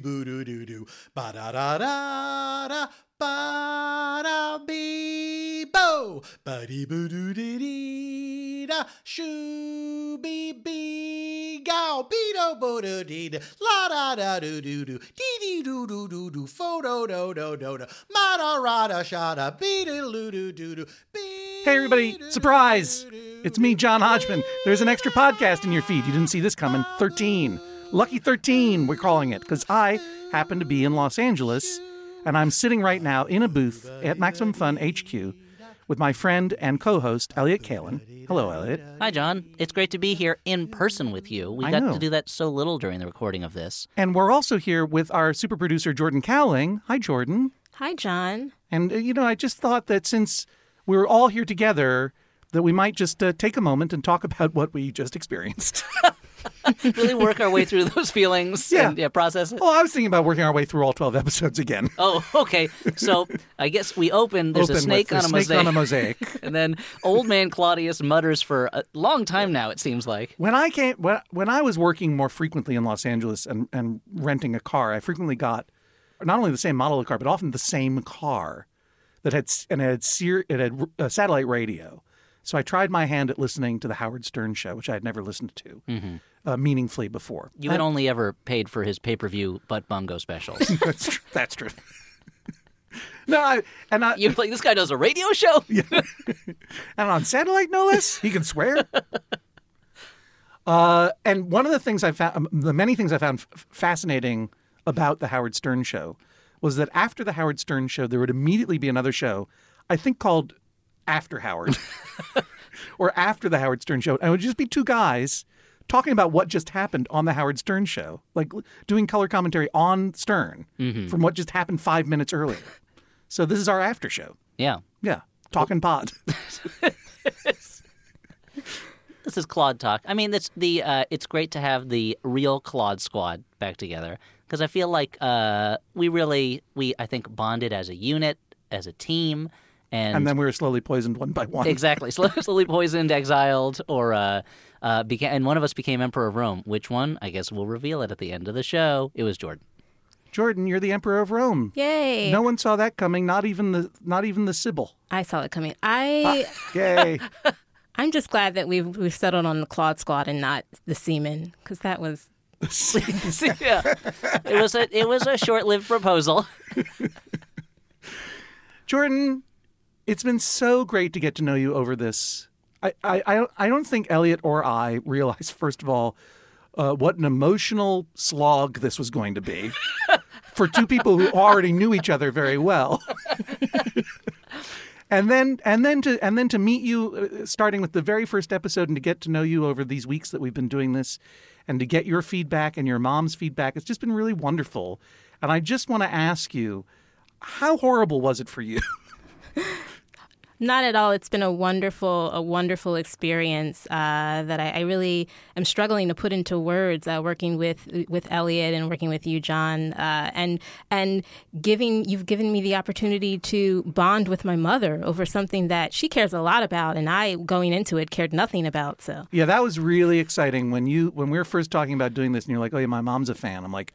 boo doo doo doo. Ba da da da da. Ba da bee bo. Ba dee boo doo dee dee da. Shoo bee bee gow. Bee do bo doo dee da. La da da doo doo doo. Dee dee doo doo doo doo. Fo do do do do do. Ma da ra da sha da. Bee doo doo doo doo doo. Bee Hey, everybody, surprise! It's me, John Hodgman. There's an extra podcast in your feed. You didn't see this coming. 13. Lucky 13, we're calling it, because I happen to be in Los Angeles, and I'm sitting right now in a booth at Maximum Fun HQ with my friend and co host, Elliott Kalan. Hello, Elliott. Hi, John. It's great to be here in person with you. We I got know. to do that so little during the recording of this. And we're also here with our super producer, Jordan Kauwling. Hi, Jordan. Hi, John. And, uh, you know, I just thought that since we're all here together, that we might just uh, take a moment and talk about what we just experienced. Really work our way through those feelings Yeah. and yeah, process it. Well, I was thinking about working our way through all 12 episodes again. Oh, okay. So I guess we open. There's Open a snake on a snake mosaic, on a mosaic. and then old man Claudius mutters for a long time now. It seems like. when I came, when, when I was working more frequently in Los Angeles and, and renting a car, I frequently got not only the same model of car, but often the same car that had and it had it had a uh, satellite radio. So I tried my hand at listening to the Howard Stern show, which I had never listened to uh, meaningfully before. You had only ever paid for his pay-per-view butt bongo specials. that's true. That's true. no, I, and I, You're like, this guy does a radio show. and on satellite, no less. He can swear. uh, and one of the things I found, um, the many things I found f- fascinating about the Howard Stern show was that after the Howard Stern show, there would immediately be another show, I think called After Howard, or After the Howard Stern show. And it would just be two guys talking about what just happened on the Howard Stern show, like doing color commentary on Stern from what just happened five minutes earlier. So this is our after show. Yeah. Yeah. Talking pod. This is Claude talk. I mean, it's the uh, it's great to have the real Claud squad back together because I feel like uh, we really we I think bonded as a unit, as a team, and, and then we were slowly poisoned one by one. exactly slowly poisoned, exiled, or uh, uh, became and one of us became Emperor of Rome. Which one? I guess we'll reveal it at the end of the show. It was Jordan. Jordan, you're the emperor of Rome. Yay. No one saw that coming. Not even the not even the Sibyl. I saw it coming. I Yay! I'm just glad that we've we've settled on the Claud Squad and not the Seamen because that was yeah, it was a it was a short lived proposal. Jordan, it's been so great to get to know you over this. I I I don't, think Elliott or I realized first of all uh, what an emotional slog this was going to be for two people who already knew each other very well. and then and then to and then to meet you uh, starting with the very first episode and to get to know you over these weeks that we've been doing this and to get your feedback and your mom's feedback it's just been really wonderful and i just want to ask you how horrible was it for you not at all. It's been a wonderful a wonderful experience uh, that I, I really am struggling to put into words. Uh, working with with Elliott and working with you, John, uh, and and giving you've given me the opportunity to bond with my mother over something that she cares a lot about, and I going into it cared nothing about. So yeah that was really exciting when you when we were first talking about doing this and you're like oh yeah my mom's a fan i'm like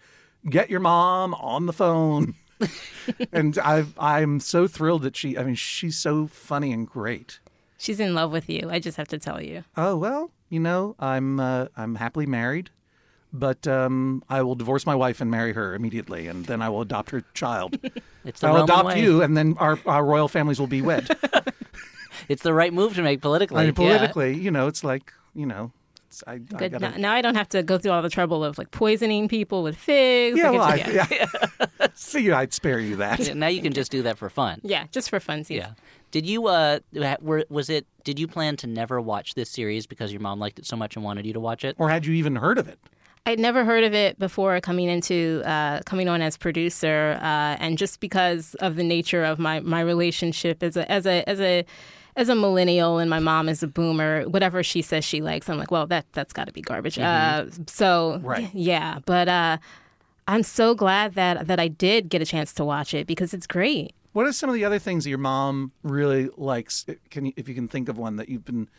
get your mom on the phone and i i'm so thrilled that she i mean she's so funny and great she's in love with you. I just have to tell you. Oh well, you know, I'm uh, I'm happily married, but um, I will divorce my wife and marry her immediately, and then I will adopt her child. It's the I'll Roman adopt way. you, and then our, our royal families will be wed. It's the right move to make politically. I mean, yeah. politically, you know, it's like you know, I, I Good. gotta, Now, now I don't have to go through all the trouble of like poisoning people with figs. yeah, Like, well, I, it's- yeah. Figured I'd spare you that. Yeah, Now you can just do that for fun. yeah, just for funsies. Yeah. Did you uh were was it did you plan to never watch this series because your mom liked it so much and wanted you to watch it? Or had you even heard of it? I'd never heard of it before coming into uh, coming on as producer, uh, and just because of the nature of my, my relationship as a as a as a as a millennial and my mom is a boomer, whatever she says she likes, I'm like, well, that that's got to be garbage. Uh, so Right. yeah, but uh, I'm so glad that that I did get a chance to watch it because it's great. What are some of the other things that your mom really likes? Can you, if you can think of one that you've been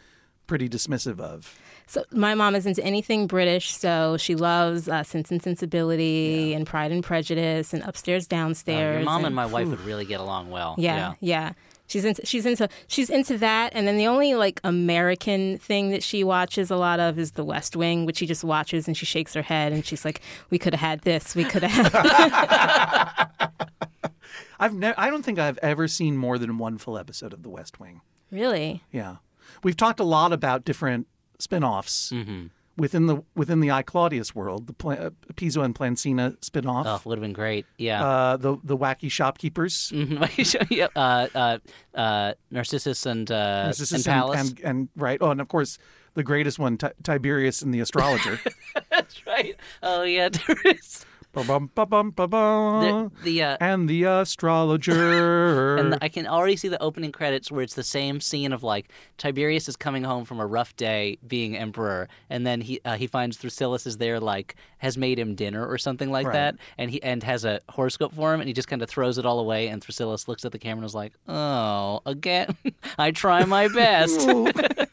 pretty dismissive of. So my mom is into anything British, so she loves uh, Sense and Sensibility and Pride and Prejudice and Upstairs Downstairs. your mom and and- my wife would really get along well. yeah, yeah. She's into she's into she's into that, and then the only like American thing that she watches a lot of is The West Wing, which she just watches and she shakes her head and she's like, "We could have had this, we could have had." I've never. I don't think I've ever seen more than one full episode of The West Wing. really? Yeah, we've talked a lot about different spin-offs Mm-hmm. Within the within the I Claudius world, the Pla- Piso and Plancina spin-off, Oh, would have been great. Yeah. uh, the the wacky shopkeepers, Mhm. Yep, uh, uh, uh, Narcissus and uh, Narcissus and Pallas. and, and right. Oh, and of course the greatest one, Ti- Tiberius and the astrologer. That's right. Oh yeah, there is. Ba-bum, ba-bum, ba-bum. The, the uh, and the astrologer. and the, I can already see the opening credits where it's the same scene of like Tiberius is coming home from a rough day being emperor, and then he uh, he finds Thrasyllus is there like has made him dinner or something like Right. that, and he and has a horoscope for him, and he just kind of throws it all away, and Thrasyllus looks at the camera and is like, "Oh, again, I try my best."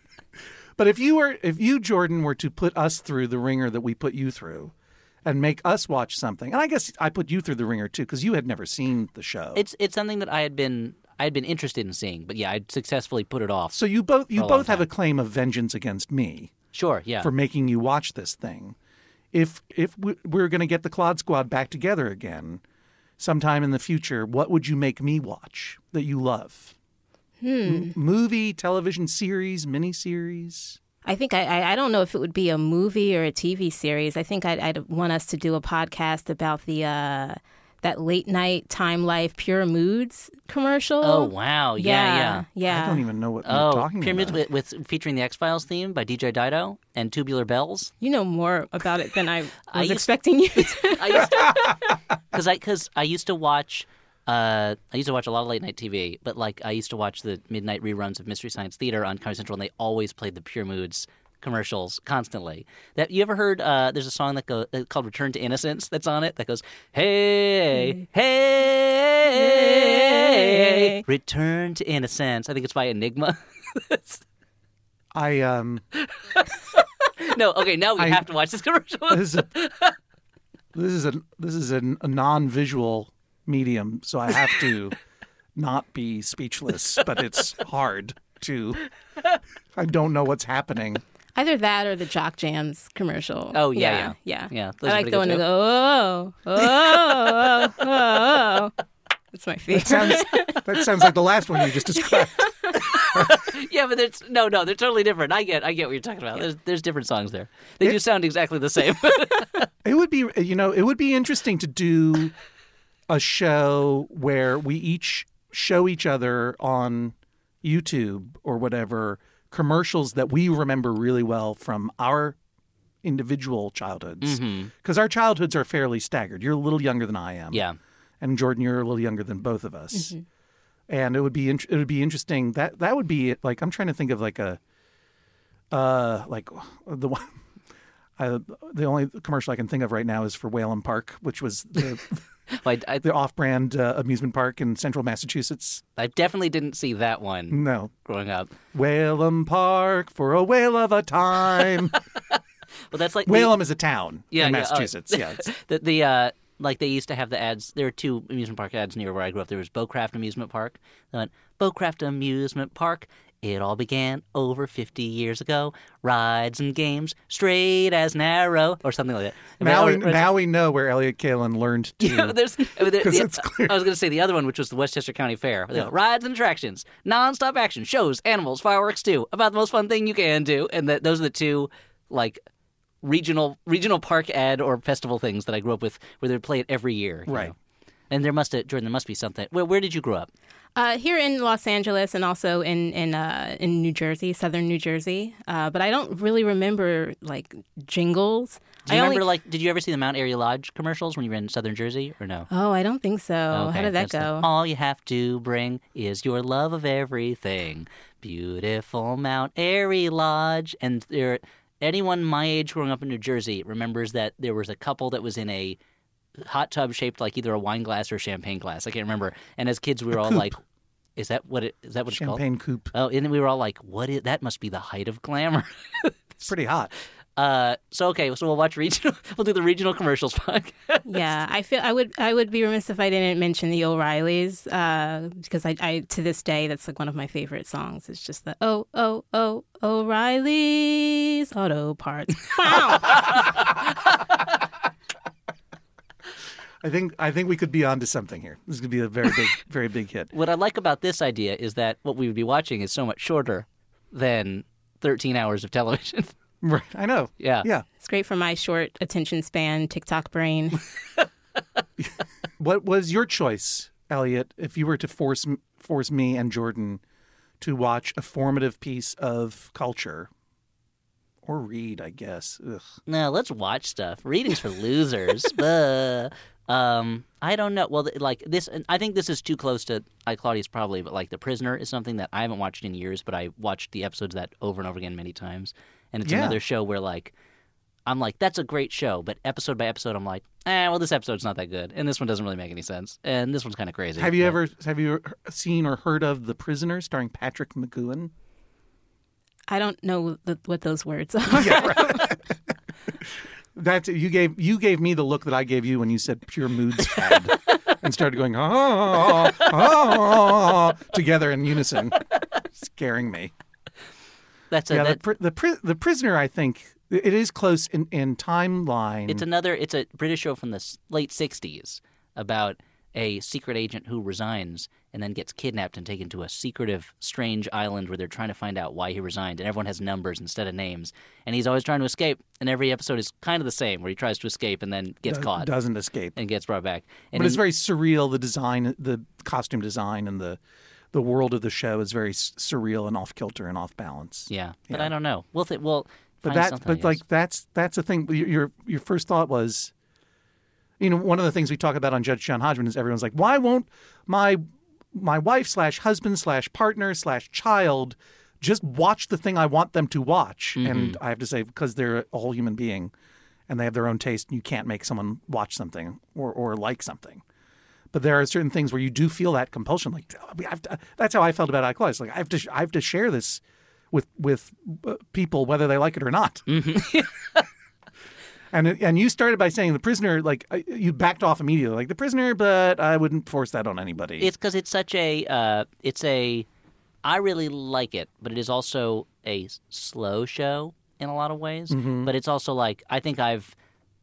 But if you were, if you Jordan were to put us through the ringer that we put you through, and make us watch something, and I guess I put you through the ringer too because you had never seen the show. it's it's something that I had been I had been interested in seeing, but yeah, I'd successfully put it off. so you both you both have a claim of vengeance against me Sure, yeah. for making you watch this thing. If if we, we're going to get the Claud Squad back together again sometime in the future, what would you make me watch that you love? Hmm. movie, television series, miniseries. I think I, I I don't know if it would be a movie or a TV series. I think I'd, I'd want us to do a podcast about the uh, that late night Time Life Pure Moods commercial. oh wow, yeah, yeah. yeah. I don't even know what you're Oh, talking Pyramids about. with, with featuring the X Files theme by DJ Dado and Tubular Bells. You know more about it than I was I used- expecting you to. I used to, because I because I used to watch. Uh, I used to watch a lot of late night TV, but like I used to watch the midnight reruns of Mystery Science Theater on Comedy Central, and they always played the Pure Moods commercials constantly. That you ever heard? Uh, there's a song that go uh, called "Return to Innocence" that's on it. That goes, "Hey, hey, return to innocence." I think it's by Enigma. I um. no, okay, now we I- have to watch this commercial. this is a, this is a this is a, a non-visual medium, so I have to not be speechless. But it's hard to. I don't know what's happening. Either that or the Jock Jams commercial. Oh, yeah, yeah, yeah. Yeah, I those are like the one good, to too. go oh oh oh oh. oh. That's my favorite. Sounds that sounds like the last one you just described. Yeah, but there's no, no, they're totally different. I get, I get what you're talking about. There's, there's different songs there. They do sound exactly the same. It would be you know it would be interesting to do a show where we each show each other on YouTube or whatever commercials that we remember really well from our individual childhoods because our childhoods are fairly staggered. You're a little younger than I am. yeah, and Jordan, you're a little younger than both of us. And it would be int- it would be interesting that that would be like I'm trying to think of like a uh like the one I, the only commercial I can think of right now is for Whalom Park, which was the, I, I, the off-brand uh, amusement park in central Massachusetts. I definitely didn't see that one No, growing up. Whalom Park for a whale of a time. well, that's like Whalom is a town Yeah, in yeah, oh. Massachusetts. Yeah, the the uh like they used to have the ads. There were two amusement park ads near where I grew up. There was Bowcraft Amusement Park. They went Bowcraft Amusement Park. It all began over 50 years ago. Rides and games, straight as narrow, or something like that. Now we now we know where Elliott Kalan learned to. Yeah, there's. I, mean, there- the- it's clear. I was going to say the other one, which was the Westchester County Fair. They go, Rides and attractions, nonstop action, shows, animals, fireworks too. About the most fun thing you can do, and that those are the two like regional regional park ad or festival things that I grew up with, where they would play it every year. Right. know. And there must have Jordan. There must be something. Where, where did you grow up? Uh, here in Los Angeles and also in in uh, in New Jersey, southern New Jersey. Uh, but I don't really remember like jingles. Do you I remember only... like? Did you ever see the Mount Airy Lodge commercials when you were in Southern Jersey, or no? Oh, I don't think so. How did that that's the- go? All you have to bring is your love of everything. Beautiful Mount Airy Lodge. And there, anyone my age growing up in New Jersey remembers that there was a couple that was in a hot tub shaped like either a wine glass or a champagne glass. I can't remember. And as kids, we were all like, Is that what it is? That what it's called? Champagne coupe. Oh, and then we were all like, "What is that? Must be the height of glamour." It's pretty hot. uh, so okay, so we'll watch regional. We'll do the regional commercials podcast. yeah, I feel I would I would be remiss if I didn't mention the O'Reillys uh, because I, I to this day that's like one of my favorite songs. It's just the oh oh oh O'Reillys Auto Parts. Wow. I think I think we could be onto something here. This is gonna be a very big, very big hit. what I like about this idea is that what we would be watching is so much shorter than 13 hours of television. Right. I know. Yeah. Yeah. it's great for my short attention span, TikTok brain. What was your choice, Elliott, if you were to force force me and Jordan to watch a formative piece of culture or read? I guess. Ugh. no, let's watch stuff. Reading's for losers. Buh. Um, I don't know. Well, like this, I think this is too close to I Claudius probably, but like The Prisoner is something that I haven't watched in years, but I watched the episodes of that over and over again many times, and it's Yeah. another show where like I'm like that's a great show, but episode by episode I'm like, eh, well this episode's not that good, and this one doesn't really make any sense, and this one's kind of crazy. Have you but- ever have you seen or heard of The Prisoner, starring Patrick McGoohan? I don't know the, what those words are. That's you gave you gave me the look that I gave you when you said pure mood swag and started going oh, oh, together in unison, scaring me. That's a, yeah, the, that, the pri- the prisoner. I think it is close in in timeline. It's another. It's a British show from the late '60s about a secret agent who resigns and then gets kidnapped and taken to a secretive, strange island where they're trying to find out why he resigned. And everyone has numbers instead of names. And he's always trying to escape. And every episode is kind of the same, where he tries to escape and then gets caught doesn't escape. and gets brought back. And but it's in- very surreal. The design, the costume design, and the the world of the show is very s- surreal and off kilter and off balance. yeah. But Yeah. I don't know. We'll th- we'll But that, but like that's that's the thing. Your- your first thought was, you know, one of the things we talk about on Judge John Hodgman is everyone's like, why won't my my wife slash husband slash partner slash child just watch the thing I want them to watch? Mm-hmm. And I have to say because they're a whole human being, and they have their own taste, and you can't make someone watch something or or like something. But there are certain things where you do feel that compulsion. Like I have to, that's how I felt about iClass. Like I have to I have to share this with with uh, people whether they like it or not. and and you started by saying the prisoner like uh, you backed off immediately like the prisoner, but I wouldn't force that on anybody. It's because it's such a. Uh, it's a. I really like it, but it is also a slow show in a lot of ways. Mm-hmm. But it's also like I think I've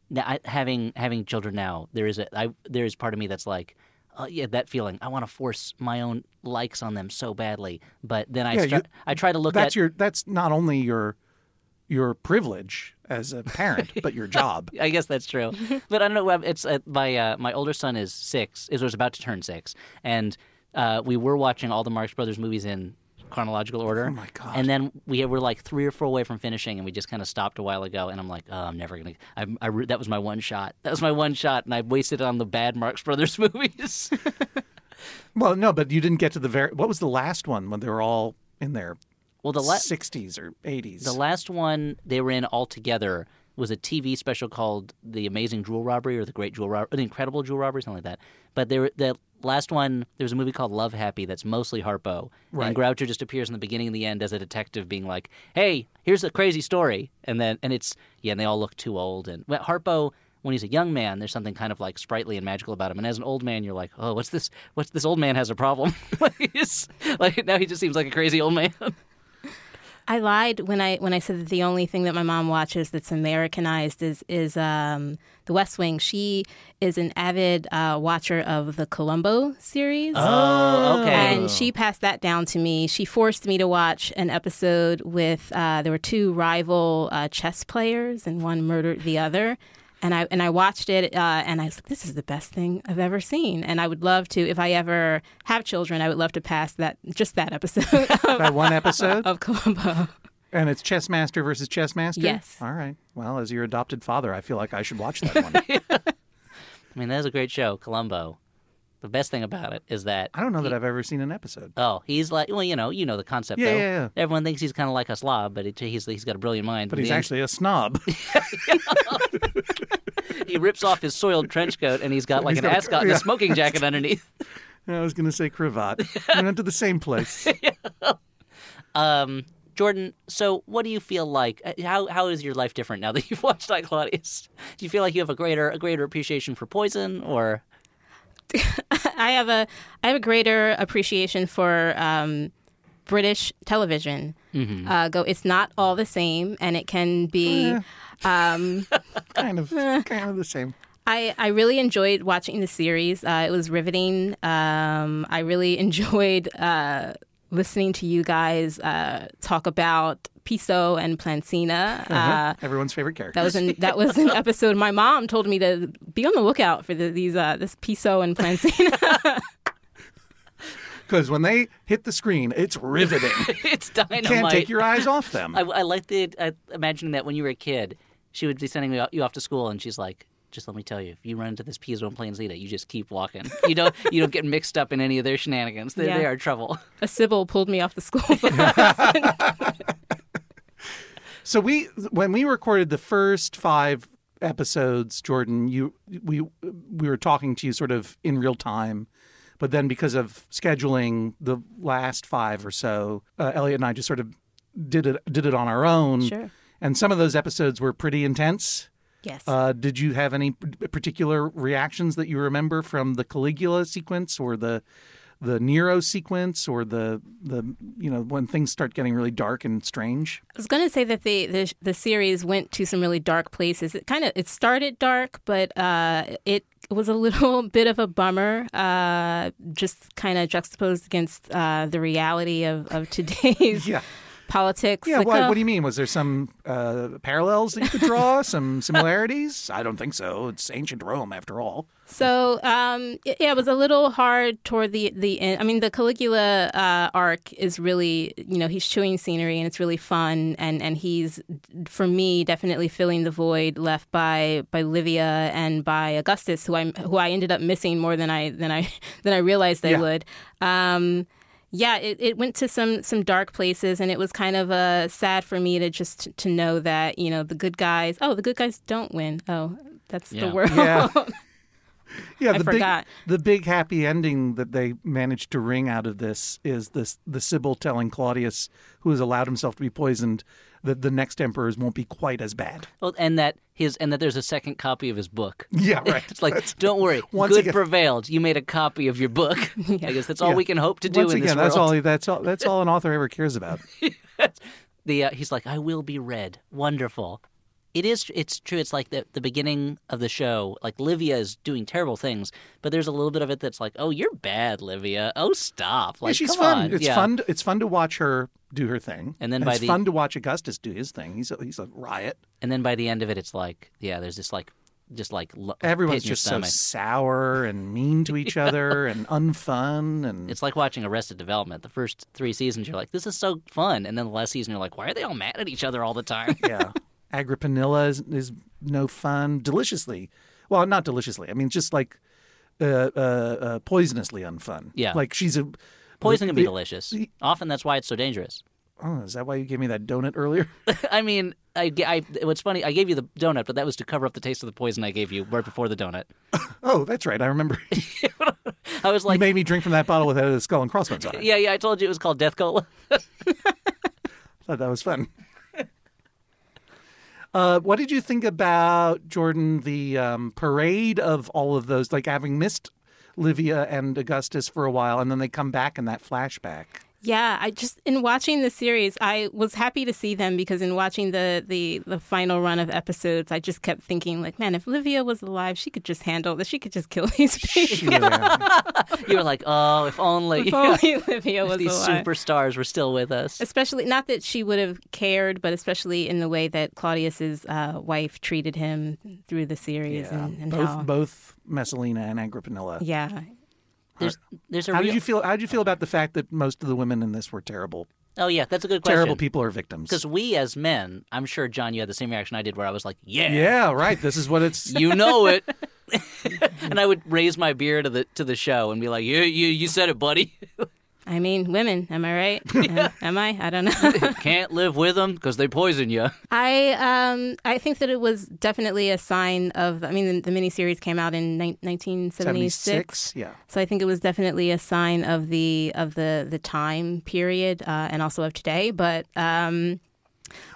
now, I, having having children now. There is a I, there is part of me that's like. Oh yeah, that feeling. I want to force my own likes on them so badly, but then I Yeah, start, you- I try to look that's at your that's not only your your privilege as a parent, but your job. I guess that's true. but I don't know. It's uh, my uh, my older son is six. Is was about to turn six, and uh, we were watching all the Marx Brothers movies in chronological order. Oh, my God. And then we were like three or four away from finishing, and we just kind of stopped a while ago. And I'm like, oh, I'm never gonna. I, I re- that was my one shot. That was my one shot, and I wasted it on the bad Marx Brothers movies. Well, no, but you didn't get to the very. What was the last one when they were all in their well, the la- sixties or eighties? The last one they were in all together was a TV special called "The Amazing Jewel Robbery" or "The Great Jewel Robbery," "The Incredible Jewel Robbery," something like that. But there, the last one, there was a movie called Love Happy that's mostly Harpo, Right. and Groucho just appears in the beginning and the end as a detective, being like, "Hey, here's a crazy story," and then and it's yeah, and they all look too old. And well, Harpo. When he's a young man, there's something kind of like sprightly and magical about him, and as an old man, you're like, "Oh, what's this? What's this old man has a problem? like, like now he just seems like a crazy old man." I lied when I when I said that the only thing that my mom watches that's Americanized is is um, The West Wing. She is an avid uh, watcher of the Columbo series. Oh, okay. And she passed that down to me. She forced me to watch an episode with uh, there were two rival uh, chess players, and one murdered the other. And I and I watched it, uh, and I was like, "This is the best thing I've ever seen." And I would love to, if I ever have children, I would love to pass that just that episode of, that one episode, of Columbo. and it's chess master versus chess master. Yes. All right. Well, as your adopted father, I feel like I should watch that one. I mean, that is a great show, Columbo. The best thing about it is that I don't know that I've ever seen an episode. oh, he's like well, you know, you know the concept Yeah, though. yeah, yeah. Everyone thinks he's kind of like a slob, but it, he's he's got a brilliant mind. But he's actually a snob. He rips off his soiled trench coat and he's got like He's an got a- ascot and a smoking jacket underneath. I was going to say cravat. we went to the same place. Um, Jordan, so what do you feel like? uh, How how is your life different now that you've watched I Claudius? Do you feel like you have a greater a greater appreciation for poison, or I have a I have a greater appreciation for um, British television. Uh, go, it's not all the same, and it can be. Um, kind of, kind of the same. I, I really enjoyed watching the series. Uh, it was riveting. Um, I really enjoyed uh, listening to you guys uh, talk about Piso and Plancina. Uh, Everyone's favorite character. that was an that was an episode. My mom told me to be on the lookout for the, these uh, this Piso and Plancina. Because when they hit the screen, it's riveting. it's dynamite? You can't take your eyes off them. I, I like the uh, imagining that when you were a kid, she would be sending you you off to school, and she's like, "Just let me tell you, if you run into this Piso and Plancina, you just keep walking. You don't you don't get mixed up in any of their shenanigans. They, they are trouble." a Sibyl pulled me off the school. bus. So we, when we recorded the first five episodes, Jordan, you we we were talking to you sort of in real time, but then because of scheduling, the last five or so, uh, Elliott and I just sort of did it did it on our own. Sure. And some of those episodes were pretty intense. yes. Uh, did you have any particular reactions that you remember from the Caligula sequence or the the Nero sequence or the the you know when things start getting really dark and strange? I was going to say that the, the the series went to some really dark places. It kind of it started dark, but uh, it was a little bit of a bummer. Uh, just kind of juxtaposed against uh, the reality of, of today's Yeah. Politics. Yeah, Like, why, uh, what do you mean? Was there some uh, parallels that you could draw? some similarities? I don't think so. It's ancient Rome, after all. So um, yeah, it was a little hard toward the the end. I mean, the Caligula uh, arc is really you know he's chewing scenery and it's really fun and and he's for me definitely filling the void left by by Livia and by Augustus, who I who I ended up missing more than I than I than I realized I Yeah. would. Um, yeah, it, it went to some some dark places, and it was kind of uh, sad for me to just to know that you know the good guys. Oh, the good guys don't win. Oh, that's Yeah. the world. Yeah. Yeah, I the forgot. big the big happy ending that they managed to wring out of this is this the Sibyl telling Claudius, who has allowed himself to be poisoned, that the next emperors won't be quite as bad. Well, and that his and that there's a second copy of his book. Yeah, right. It's like, don't worry, good again- prevailed. You made a copy of your book. I guess that's all Yeah. we can hope to do Once in again, this that's world. all. That's all. That's all an author ever cares about. the uh, he's like, I will be read. Wonderful. It is. It's true. It's like the the beginning of the show. Like Livia is doing terrible things, but there's a little bit of it that's like, oh, you're bad, Livia. Oh, stop. Like, yeah, she's come fun. on. It's yeah. fun. To, it's fun to watch her do her thing, And then by it's the- fun to watch Augustus do his thing. He's a, he's a riot. And then by the end of it, it's like, yeah, there's this like, just like lo- Everyone's pit in your just so sour and mean to each other and unfun and It's like watching Arrested Development. The first three seasons, you're like, this is so fun, and then the last season, you're like, why are they all mad at each other all the time? yeah. Agrippinilla is, is no fun. Deliciously, well, not deliciously. I mean, just like uh, uh, uh, poisonously unfun. Yeah. like she's a Poison can be delicious. Often that's why it's so dangerous. Oh, is that why you gave me that donut earlier? I mean, I, I, what's funny, I gave you the donut, but that was to cover up the taste of the poison I gave you right before the donut. oh, that's right. I remember. I was like, you made me drink from that bottle with a skull and crossbones on it. yeah, yeah, I told you it was called Death Cola. Thought that was fun. Uh, what did you think about Jordan? The um, parade of all of those, like having missed Livia and Augustus for a while, and then they come back in that flashback. Yeah, I just in watching the series, I was happy to see them because in watching the the the final run of episodes, I just kept thinking like, man, if Livia was alive, she could just handle this. She could just kill these people. Yeah. you were like, oh, if only, if only Livia if was these alive. superstars were still with us. Especially not that she would have cared, but especially in the way that Claudius's uh, wife treated him through the series Yeah, and, and both how. both Messalina and Agrippinilla. Yeah, There's, there's a How real. did you feel? How did you feel about the fact that most of the women in this were terrible, Oh yeah, that's a good question. terrible people are victims? Because we as men, I'm sure John, you had the same reaction I did, where I was like, yeah, Yeah, right. This is what it's. you know it. and I would raise my beer to the to the show and be like, "Yeah, you you said it, buddy." I I mean, women. Am I right? am, am I? I don't know. Can't live with them because they poison you. I um I think that it was definitely a sign of. I mean, the, the miniseries came out in ni- 1976. 76, yeah. So I think it was definitely a sign of the of the the time period uh, and also of today. But um,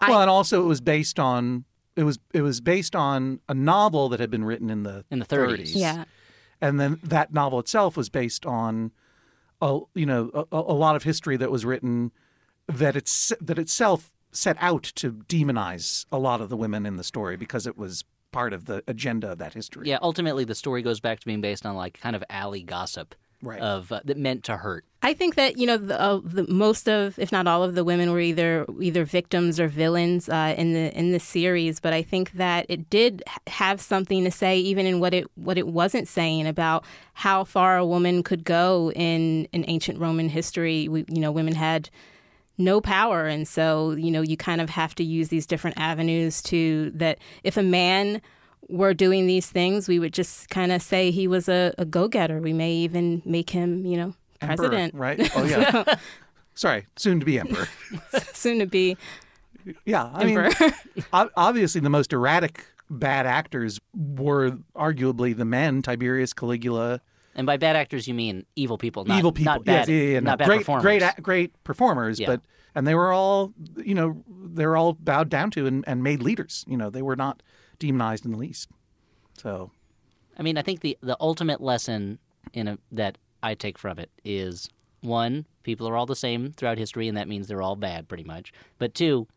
I- Well, and also it was based on it was it was based on a novel that had been written in the In the 30s. yeah, and then that novel itself was based on a you know a, a lot of history that was written that it's that itself set out to demonize a lot of the women in the story because it was part of the agenda of that history. Yeah, ultimately the story goes back to being based on like kind of alley gossip Right. of uh, that meant to hurt. I think that you know the, uh, the most of, if not all of the women were either either victims or villains uh, in the in the series. But I think that it did have something to say, even in what it what it wasn't saying about how far a woman could go in in ancient Roman history. We, you know, women had no power, and so you know you kind of have to use these different avenues to that. If a man were doing these things, we would just kind of say he was a, a go getter. We may even make him, you know, Emperor, president. right? Oh yeah. Sorry, soon to be emperor. soon to be Yeah, I emperor. mean, obviously the most erratic bad actors were arguably the men: Tiberius, Caligula, And by bad actors, you mean evil people, not, evil people. not bad, yes, yeah, yeah, yeah, no. not bad great, performers. great, a- great performers. Yeah. But and they were all, you know, they were all bowed down to and, and made leaders. You know, they were not demonized in the least. So I mean, I think the the ultimate lesson in a, that I take from it is one, people are all the same throughout history, and that means they're all bad, pretty much. But two,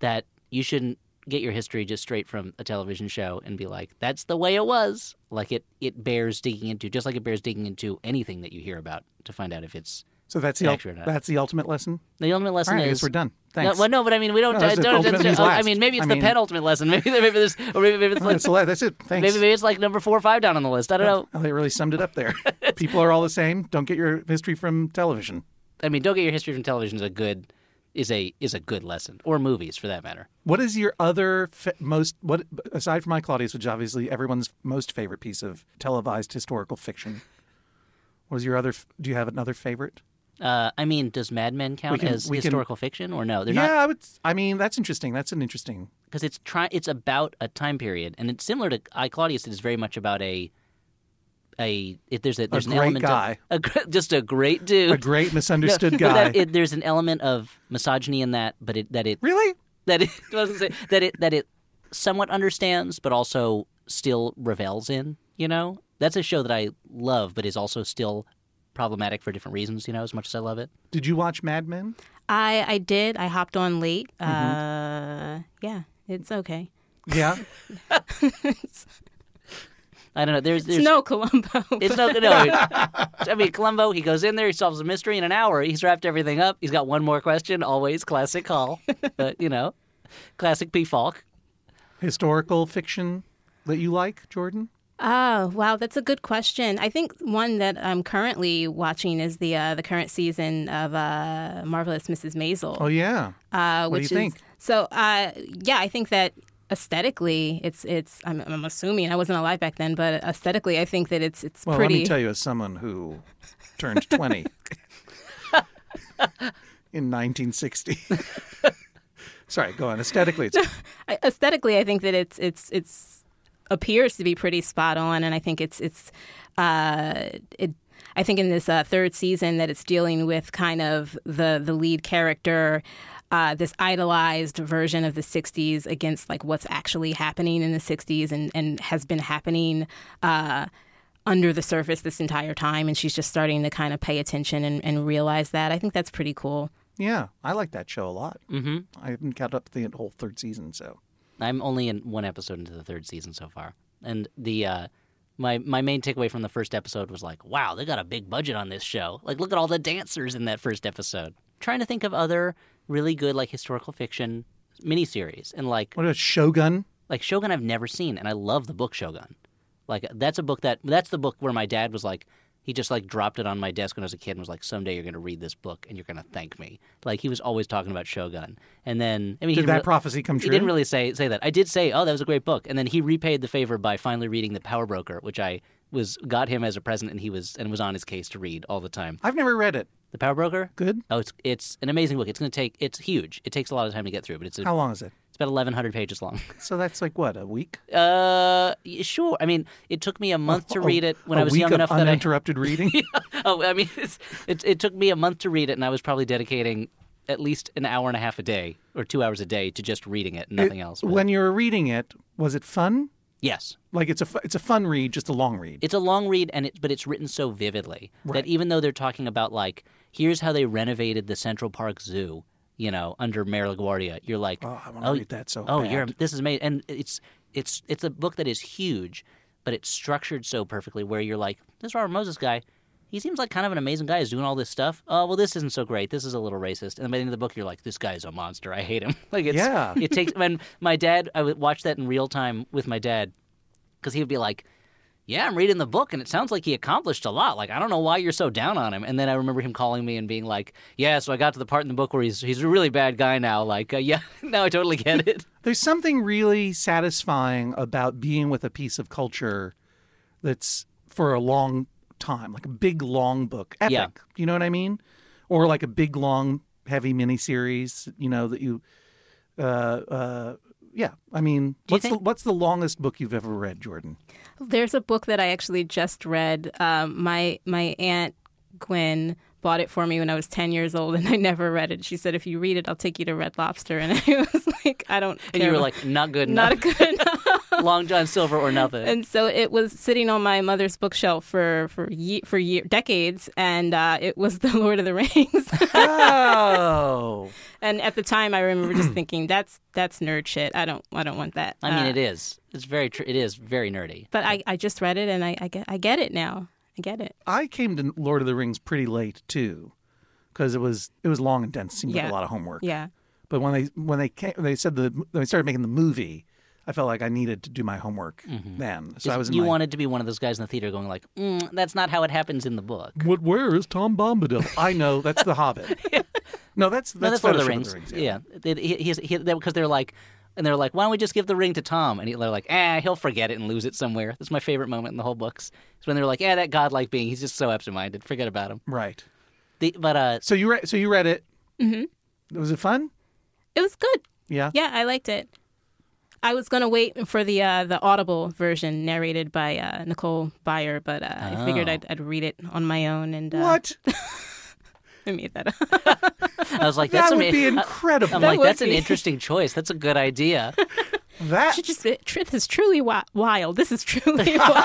that you shouldn't get your history just straight from a television show and be like, "That's the way it was." Like it, it bears digging into, just like it bears digging into anything that you hear about to find out if it's so that's the ul- that's the ultimate lesson. the ultimate All lesson right, I is. guess we're done. No, Thanks. well, no, but I mean, we don't. No, that's don't, the don't- ultimate means I mean, maybe it's I the mean- penultimate lesson. Maybe, maybe there's, or maybe, maybe it's like, that's, the that's it. Thanks. maybe, maybe it's like number four or five down on the list. I don't oh, know. Oh, they really summed it up there. People are all the same. Don't get your history from television. I mean, don't get your history from television is a good is a is a good lesson, or movies for that matter. What is your other fa- most what aside from my Claudius, which obviously everyone's most favorite piece of televised historical fiction? What is your other? Do you have another favorite? Uh, I mean, does Mad Men count can- as we can- historical fiction or no? They're yeah, not I would. I mean, that's interesting. That's an interesting. because it's try it's about a time period, and it's similar to I Claudius. It is very much about a a it, there's a there's an great element guy. of a, just a great dude, A great misunderstood No, guy. that it, there's an element of misogyny in that, but it that it really? that it doesn't say that it that it somewhat understands, but also still revels in. You know, that's a show that I love, but is also still problematic for different reasons. You know, as much as I love it. Did you watch Mad Men? I I did. I hopped on late. Mm-hmm. Uh, yeah, it's okay. Yeah. I don't know. There's, there's It's no Columbo. It's no, no. I mean, Columbo. He goes in there. He solves a mystery in an hour. He's wrapped everything up. He's got one more question. Always classic Hall. but you know, classic P. Falk. Historical fiction that you like, Jordan? Oh wow, that's a good question. I think one that I'm currently watching is the uh, the current season of uh, Marvelous Mrs. Maisel. Oh yeah. uh, what do which you is think? so. Uh, yeah, I think that aesthetically, it's it's. I'm, I'm assuming I wasn't alive back then, but aesthetically, I think that it's it's Well, pretty. let me tell you, as someone who turned 20 in 1960. Sorry, go on. Aesthetically, it's aesthetically, I think that it's it's it's appears to be pretty spot on, and I think it's it's uh, it. I think in this uh, third season that it's dealing with kind of the the lead character. Uh, this idolized version of the 60s against like what's actually happening in the 60s and, and has been happening uh, under the surface this entire time and she's just starting to kind of pay attention and, and realize that i think that's pretty cool yeah. I like that show a lot. Mm-hmm. I haven't caught up to the whole third season, so I'm only in one episode into the third season so far, and the uh, my my main takeaway from the first episode was like, wow, they got a big budget on this show. Like, look at all the dancers in that first episode. trying to think of other really good like historical fiction miniseries, and like what about Shogun? like Shogun I've never seen, and I love the book Shogun. Like that's a book that that's the book where my dad was like, he just like dropped it on my desk when I was a kid and was like, someday you're gonna read this book and you're gonna thank me. Like he was always talking about Shogun, and then I mean, Did that re- prophecy come true? He didn't really say say that. I did say, oh, that was a great book, and then he repaid the favor by finally reading the Power Broker, which I was got him as a present, and he was and was on his case to read all the time. I've never read it. The Power Broker. Good. Oh, it's it's an amazing book. It's going to take. It's huge. It takes a lot of time to get through, but it's a, How long is it? It's about eleven hundred pages long. So that's like what a week. Uh, sure. I mean, it took me a month to read it when a I was week young of enough that I. uninterrupted reading. Oh, I mean, it's, it it took me a month to read it, and I was probably dedicating at least an hour and a half a day or two hours a day to just reading it, and nothing else. But- when you were reading it, was it fun? yes, Like it's a it's a fun read, just a long read. it's a long read, and it but it's written so vividly that even though they're talking about like here's how they renovated the Central Park Zoo, you know, under Mayor LaGuardia, you're like, oh, I want to oh, read that so oh, bad. you're this is amazing, and it's it's it's a book that is huge, but it's structured so perfectly where you're like, this Robert Moses guy, he seems like kind of an amazing guy. He's doing all this stuff. Oh well, this isn't so great. This is a little racist. And by the end of the book, you're like, this guy is a monster. I hate him. like it's Yeah. it takes when my dad I would watch that in real time with my dad because he would be like. Yeah, I'm reading the book, and it sounds like he accomplished a lot. Like, I don't know why you're so down on him. And then I remember him calling me and being like, "Yeah, so I got to the part in the book where he's he's a really bad guy now. Like, uh, yeah, now I totally get it." There's something really satisfying about being with a piece of culture that's for a long time, like a big long book, epic. Yeah. You know what I mean? Or like a big long heavy miniseries. You know that you, uh, uh, yeah. I mean, Do you what's the what's the longest book you've ever read, Jordan? There's a book that I actually just read. Um, my my aunt Gwen bought it for me when I was 10 years old, and I never read it. She said, "If you read it, I'll take you to Red Lobster." And I was like, "I don't." And care you were like, "Not good "Not enough." a good enough." Long John Silver or nothing. and so it was sitting on my mother's bookshelf for for ye- for year, decades, and uh, it was the Lord of the Rings. Oh, and at the time, I remember just thinking, "That's that's nerd shit. I don't I don't want that." I mean, Uh, it is. It's very. Tr- it is very nerdy. But I, I just read it, and I, I get I get it now. I get it. I came to Lord of the Rings pretty late too, because it was it was long and dense. Seemed like a lot of homework. Yeah. But when they when they came, they said the when they started making the movie, I felt like I needed to do my homework then. So I was you my, wanted to be one of those guys in the theater going like, mm, "That's not how it happens in the book." What? Where is Tom Bombadil? I know that's the Hobbit. No, that's No, that's, that's Lord of the Fellowship Rings. yeah, They- he, he's because he, they're like, and they're like, "Why don't we just give the ring to Tom?" And he- they're like, "Ah, he'll forget it and lose it somewhere." That's my favorite moment in the whole books. Is when they're like, "Yeah, that godlike being, he's just so absent-minded. Forget about him." Right. The, but uh, So you read. So you read it. Mm-hmm. Was it fun? It was good. Yeah. Yeah, I liked it. I was gonna wait for the uh, the Audible version narrated by uh, Nicole Byer, but uh, I figured Oh. I'd, I'd read it on my own, and uh, What? I made that up. I was like, "That's that would be incredible. I'm That like, that's an interesting choice. That's a good idea. that She just it, truth is truly wi- wild. This is truly wild.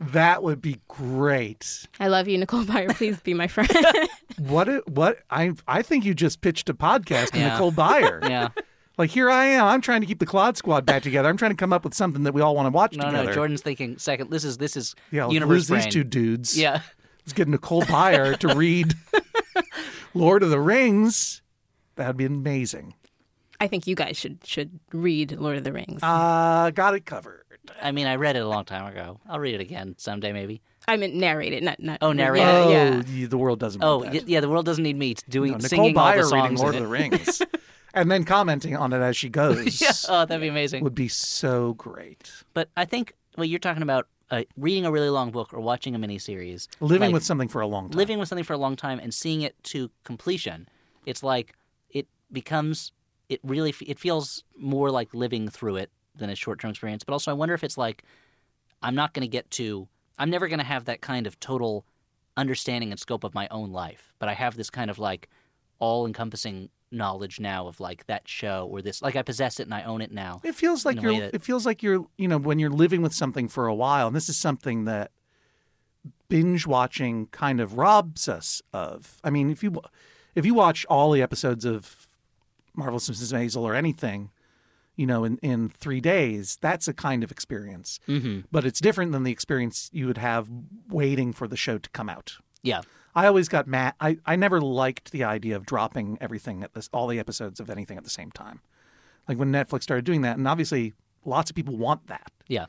That would be great. I love you, Nicole Byer. Please be my friend. What? A, what? I I think you just pitched a podcast to Yeah. Nicole Byer. Yeah. Like here I am. I'm trying to keep the Claud Squad back together. I'm trying to come up with something that we all want to watch No, together. no. Jordan's thinking second. This is this is yeah, universe lose these two dudes. Yeah. Let's get Nicole Byer to read Lord of the Rings. That'd be amazing. I think you guys should should read Lord of the Rings. Uh, got it covered. I mean, I read it a long time ago. I'll read it again someday, maybe. I meant narrate it, not not. Oh, narrate yeah, oh, yeah. y- the world doesn't Oh, y- that. yeah. The world doesn't need me doing No, Nicole singing all the songs reading Lord of the. Rings. and then commenting on it as she goes Yeah. Oh, that'd be amazing. would be so great. But I think well, you're talking about uh, reading a really long book or watching a miniseries, Living like, with something for a long time. living with something for a long time and seeing it to completion. It's like it becomes. It really it feels more like living through it than a short term experience. But also, I wonder if it's like I'm not going to get to. I'm never going to have that kind of total understanding and scope of my own life. But I have this kind of like all encompassing knowledge now of like that show or this. Like I possess it and I own it now. It feels like in a way you're. that- It feels like you're. You know, when you're living with something for a while, and this is something that binge watching kind of robs us of. I mean, if you if you watch all the episodes of Marvelous Mrs. Maisel or anything, you know, in in three days, that's a kind of experience. Mm-hmm. But it's different than the experience you would have waiting for the show to come out. Yeah. I always got mad. I, I never liked the idea of dropping everything at this, all the episodes of anything at the same time. Like when Netflix started doing that, and obviously lots of people want that. Yeah.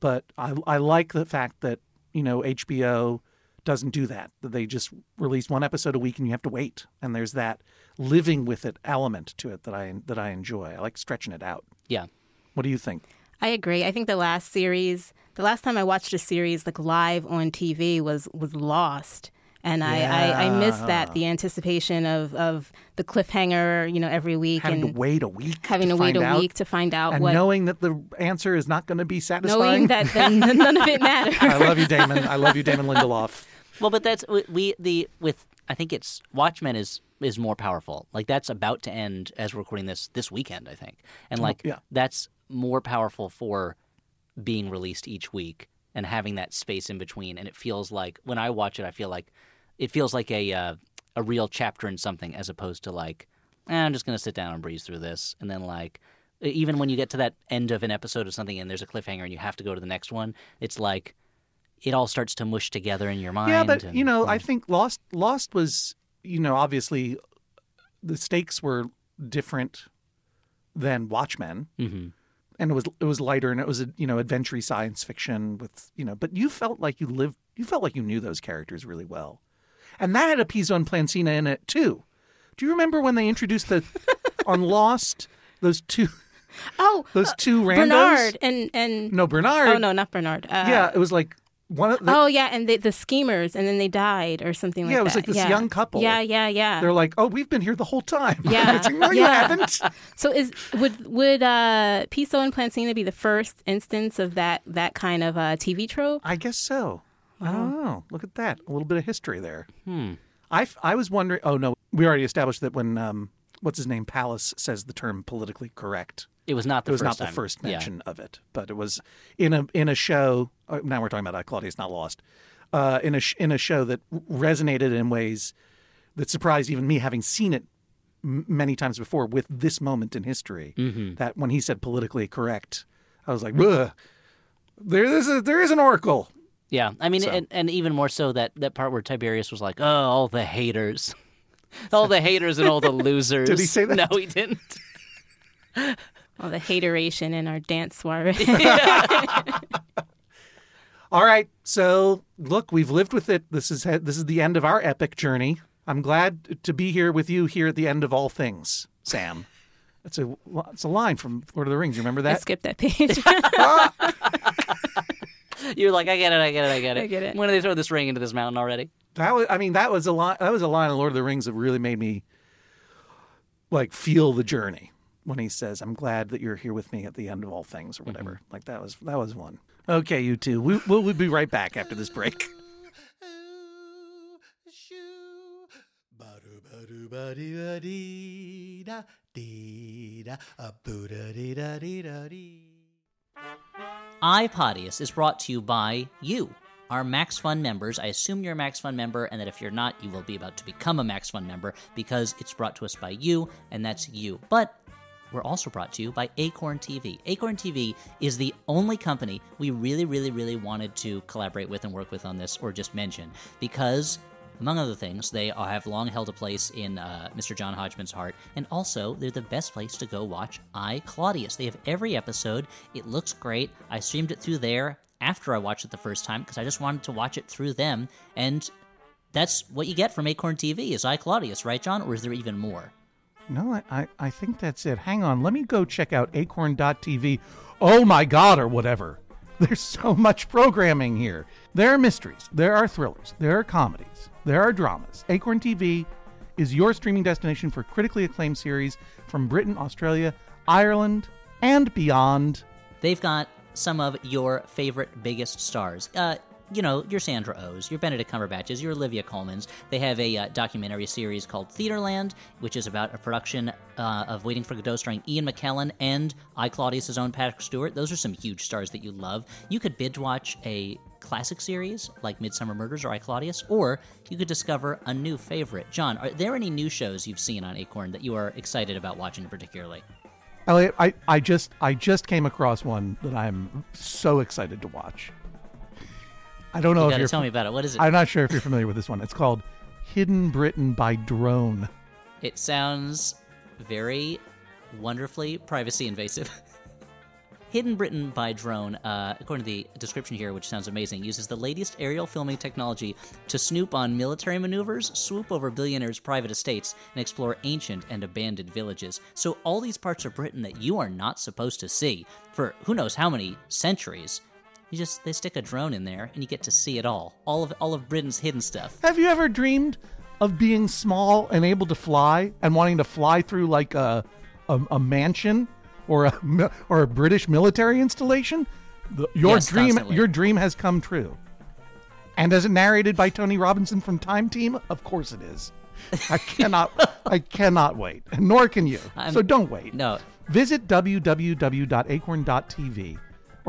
But I, I like the fact that, you know, HBO doesn't do that. That they just release one episode a week and you have to wait. And there's that living with it element to it that I that I enjoy. I like stretching it out. Yeah. What do you think? I agree. I think the last series, the last time I watched a series like live on TV was was Lost. And I, I, I miss that the anticipation of, of the cliffhanger, you know, every week Having and to wait a week. having to to wait find a out, week to find out and what knowing that the answer is not going to be satisfying. knowing that, that none of it matters. I love you, Damon. I love you, Damon Lindelof. Well, but that's we- we the with I think it's Watchmen is is more powerful. Like that's about to end as we're recording this this weekend, I think, and like yeah. that's more powerful for being released each week and having that space in between. And it feels like when I watch it, I feel like it feels like a uh, a real chapter in something as opposed to like eh, I'm just gonna sit down and breeze through this, and then like. Even when you get to that end of an episode of something and there's a cliffhanger and you have to go to the next one, it's like it all starts to mush together in your mind. Yeah, but and- you know, I think Lost Lost was, you know, obviously the stakes were different than Watchmen. Mhm. And it was it was lighter and it was a you know adventure science fiction with you know but you felt like you lived you felt like you knew those characters really well, and that had a Piso and Plancina in it too. Do you remember when they introduced the on Lost those two? Oh, those two randos? Bernard and and No, Bernard. oh no, not Bernard. Uh, Yeah, it was like one of the, oh yeah, and the, the schemers, and then they died or something like that. Yeah, it was like this yeah. young couple. Yeah, yeah, yeah. they're like, oh, we've been here the whole time. Yeah, It's like, no, you yeah. haven't. So is would would uh, Piso and Plancina be the first instance of that that kind of uh, TV trope? I guess so. I don't know. Look at that. A little bit of history there. Hmm. I, f- I was wondering. Oh, no. We already established that when, um, what's his name, Pallas says the term politically correct. It was not the It was first not the time. first Yeah. mention of it, but it was in a in a show. oh, Now we're talking about uh, Claudius Not Lost. Uh, in a in a show that resonated in ways that surprised even me, having seen it m- many times before with this moment in history. Mm-hmm. That when he said politically correct, I was like, Ugh, there is a, there is an oracle. Yeah, I mean, So- and, and even more so that that part where Tiberius was like, "Oh, all the haters, all the haters and all the losers." Did he say that? No, he didn't. All the hateration in our dance soiree. All right, so look, we've lived with it. This is this is the end of our epic journey. I'm glad to be here with you here at the end of all things, Sam. It's a it's a line from Lord of the Rings. You remember I that? skipped that page. You're like, "I get it, I get it, I get it." I get it. When did they throw this ring into this mountain already? That was I mean that was a line that was a line in Lord of the Rings that really made me like feel the journey when he says, "I'm glad that you're here with me at the end of all things" or mm-hmm. whatever. Like that was that was one. Okay, you two. We, we'll, we'll be right back after this break. IPodius is brought to you by you, our Max Fun members. I assume you're a Max Fun member, and that if you're not, you will be about to become a Max Fun member because it's brought to us by you, and that's you. But we're also brought to you by Acorn TV. Acorn TV is the only company we really, really, really wanted to collaborate with and work with on this, or just mention, because among other things, they have long held a place in uh, Mr. John Hodgman's heart, and also they're the best place to go watch I Claudius. They have every episode. It looks great. I streamed it through there after I watched it the first time because I just wanted to watch it through them, and that's what you get from Acorn TV is I Claudius, right, John? Or is there even more? No, I, I, think that's it. Hang on. Let me go check out acorn.tv. Oh my God, or whatever. There's so much programming here. There are mysteries, there are thrillers, there are comedies, there are dramas. Acorn TV is your streaming destination for critically acclaimed series from Britain, Australia, Ireland, and beyond. They've got some of your favorite biggest stars. Uh, you know, your Sandra Oh's, your Benedict Cumberbatches, your Olivia Colmans. They have a uh, documentary series called Theaterland, which is about a production uh, of Waiting for Godot starring Ian McKellen and I Claudius' own Patrick Stewart. Those are some huge stars that you love. You could binge watch a classic series like Midsomer Murders or I Claudius, or you could discover a new favorite. John, are there any new shows you've seen on Acorn that you are excited about watching particularly? Elliott, I, I just I just came across one that I'm so excited to watch. I don't know You if you're tell me about it. What is it? I'm not sure if you're familiar with this one. It's called Hidden Britain by Drone. It sounds very wonderfully privacy invasive. Hidden Britain by Drone, uh, according to the description here, which sounds amazing, uses the latest aerial filming technology to snoop on military maneuvers, swoop over billionaires' private estates, and explore ancient and abandoned villages. So, all these parts of Britain that you are not supposed to see for who knows how many centuries. You just they stick a drone in there and you get to see it all. All of all of Britain's hidden stuff. Have you ever dreamed of being small and able to fly and wanting to fly through like a a, a mansion or a or a British military installation? The, your Yes, dream constantly. your dream has come true. And is it narrated by Tony Robinson from Time Team? Of course it is. I cannot I cannot wait. Nor can you. I'm- so don't wait. No, Visit www.acorn.tv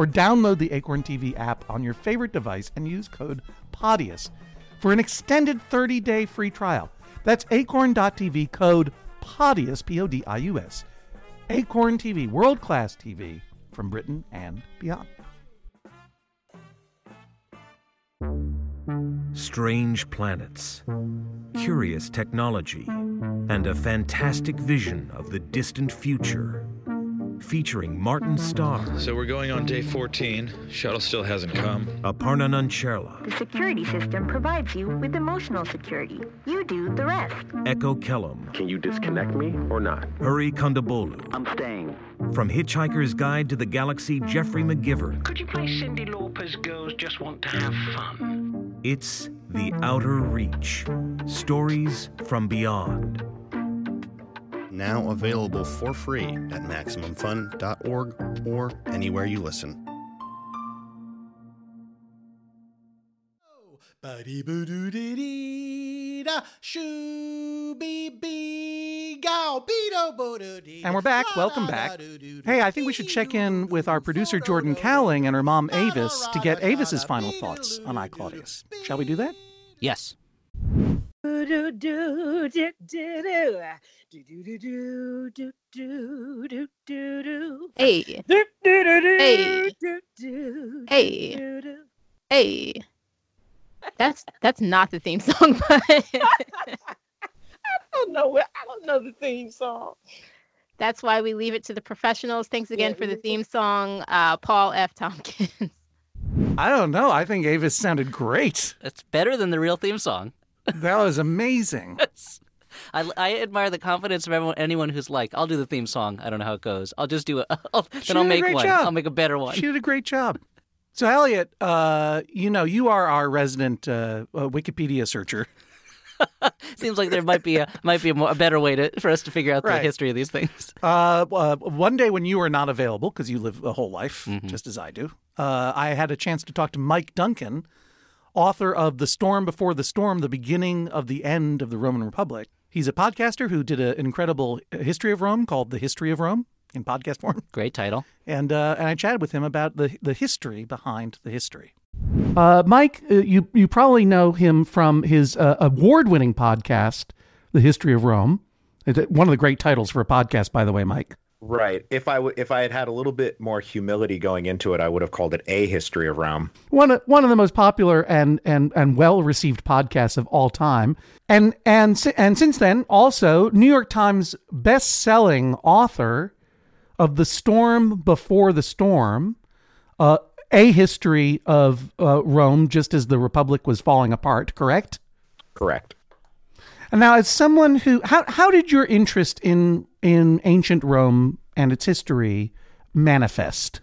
or download the Acorn TV app on your favorite device and use code PODIUS for an extended 30-day free trial. That's acorn.tv code PODIUS, P-O-D-I-U-S. Acorn TV, world-class TV from Britain and beyond. strange planets, curious technology, and a fantastic vision of the distant future. Featuring Martin Starr, So we're going on day 14. Shuttle still hasn't come. Aparna Nancherla, The security system provides you with emotional security. You do the rest. Echo Kellum, Can you disconnect me or not? Hari Kondabolu. I'm staying. From Hitchhiker's Guide to the Galaxy, Geoffrey McGivern. Could you play Cyndi Lauper's Girls Just Want to Have Fun? It's The Outer Reach. Stories from Beyond. Now available for free at MaximumFun.org or anywhere you listen. Buddy boo doo dee dee da shoo bee bee gow beedo bo doo dee. And we're back. Welcome back. Hey, I think we should check in with our producer Jordan Kauwling and her mom Avis to get Avis's final thoughts on I Claudius. Shall we do that? yes. Hey. Hey. Hey. Hey. That's that's not the theme song, but don't know what I don't know the theme song. that's why we leave it to the professionals. Thanks again for the theme song, uh, Paul F. Tompkins. I don't know. I think Avis sounded great. It's better than the real theme song. That was amazing. I, I admire the confidence of everyone, anyone who's like, I'll do the theme song. I don't know how it goes. I'll just do it. I'll, then I'll make one. job. I'll make a better one. She did a great job. So, Elliott, uh, you know, you are our resident uh, uh, Wikipedia searcher. Seems like there might be a might be a, more, a better way to for us to figure out the history of these things. Uh, uh, one day when you were not available, because you live a whole life, just as I do, uh, I had a chance to talk to Mike Duncan, author of The Storm Before the Storm, The Beginning of the End of the Roman Republic. He's a podcaster who did a, an incredible history of Rome called The History of Rome in podcast form. Great title. and uh, and I chatted with him about the the history behind the history. Uh, Mike, uh, you you probably know him from his uh, award winning podcast, The History of Rome. One of the great titles for a podcast, by the way, Mike. Right. If I w- if I had had a little bit more humility going into it, I would have called it a history of Rome. One of, one of the most popular and and and well received podcasts of all time, and and and since then, also New York Times best selling author of The Storm Before the Storm, uh, a history of uh, Rome just as the Republic was falling apart. Correct. Correct. And now, as someone who, how how did your interest in in ancient Rome and its history manifest?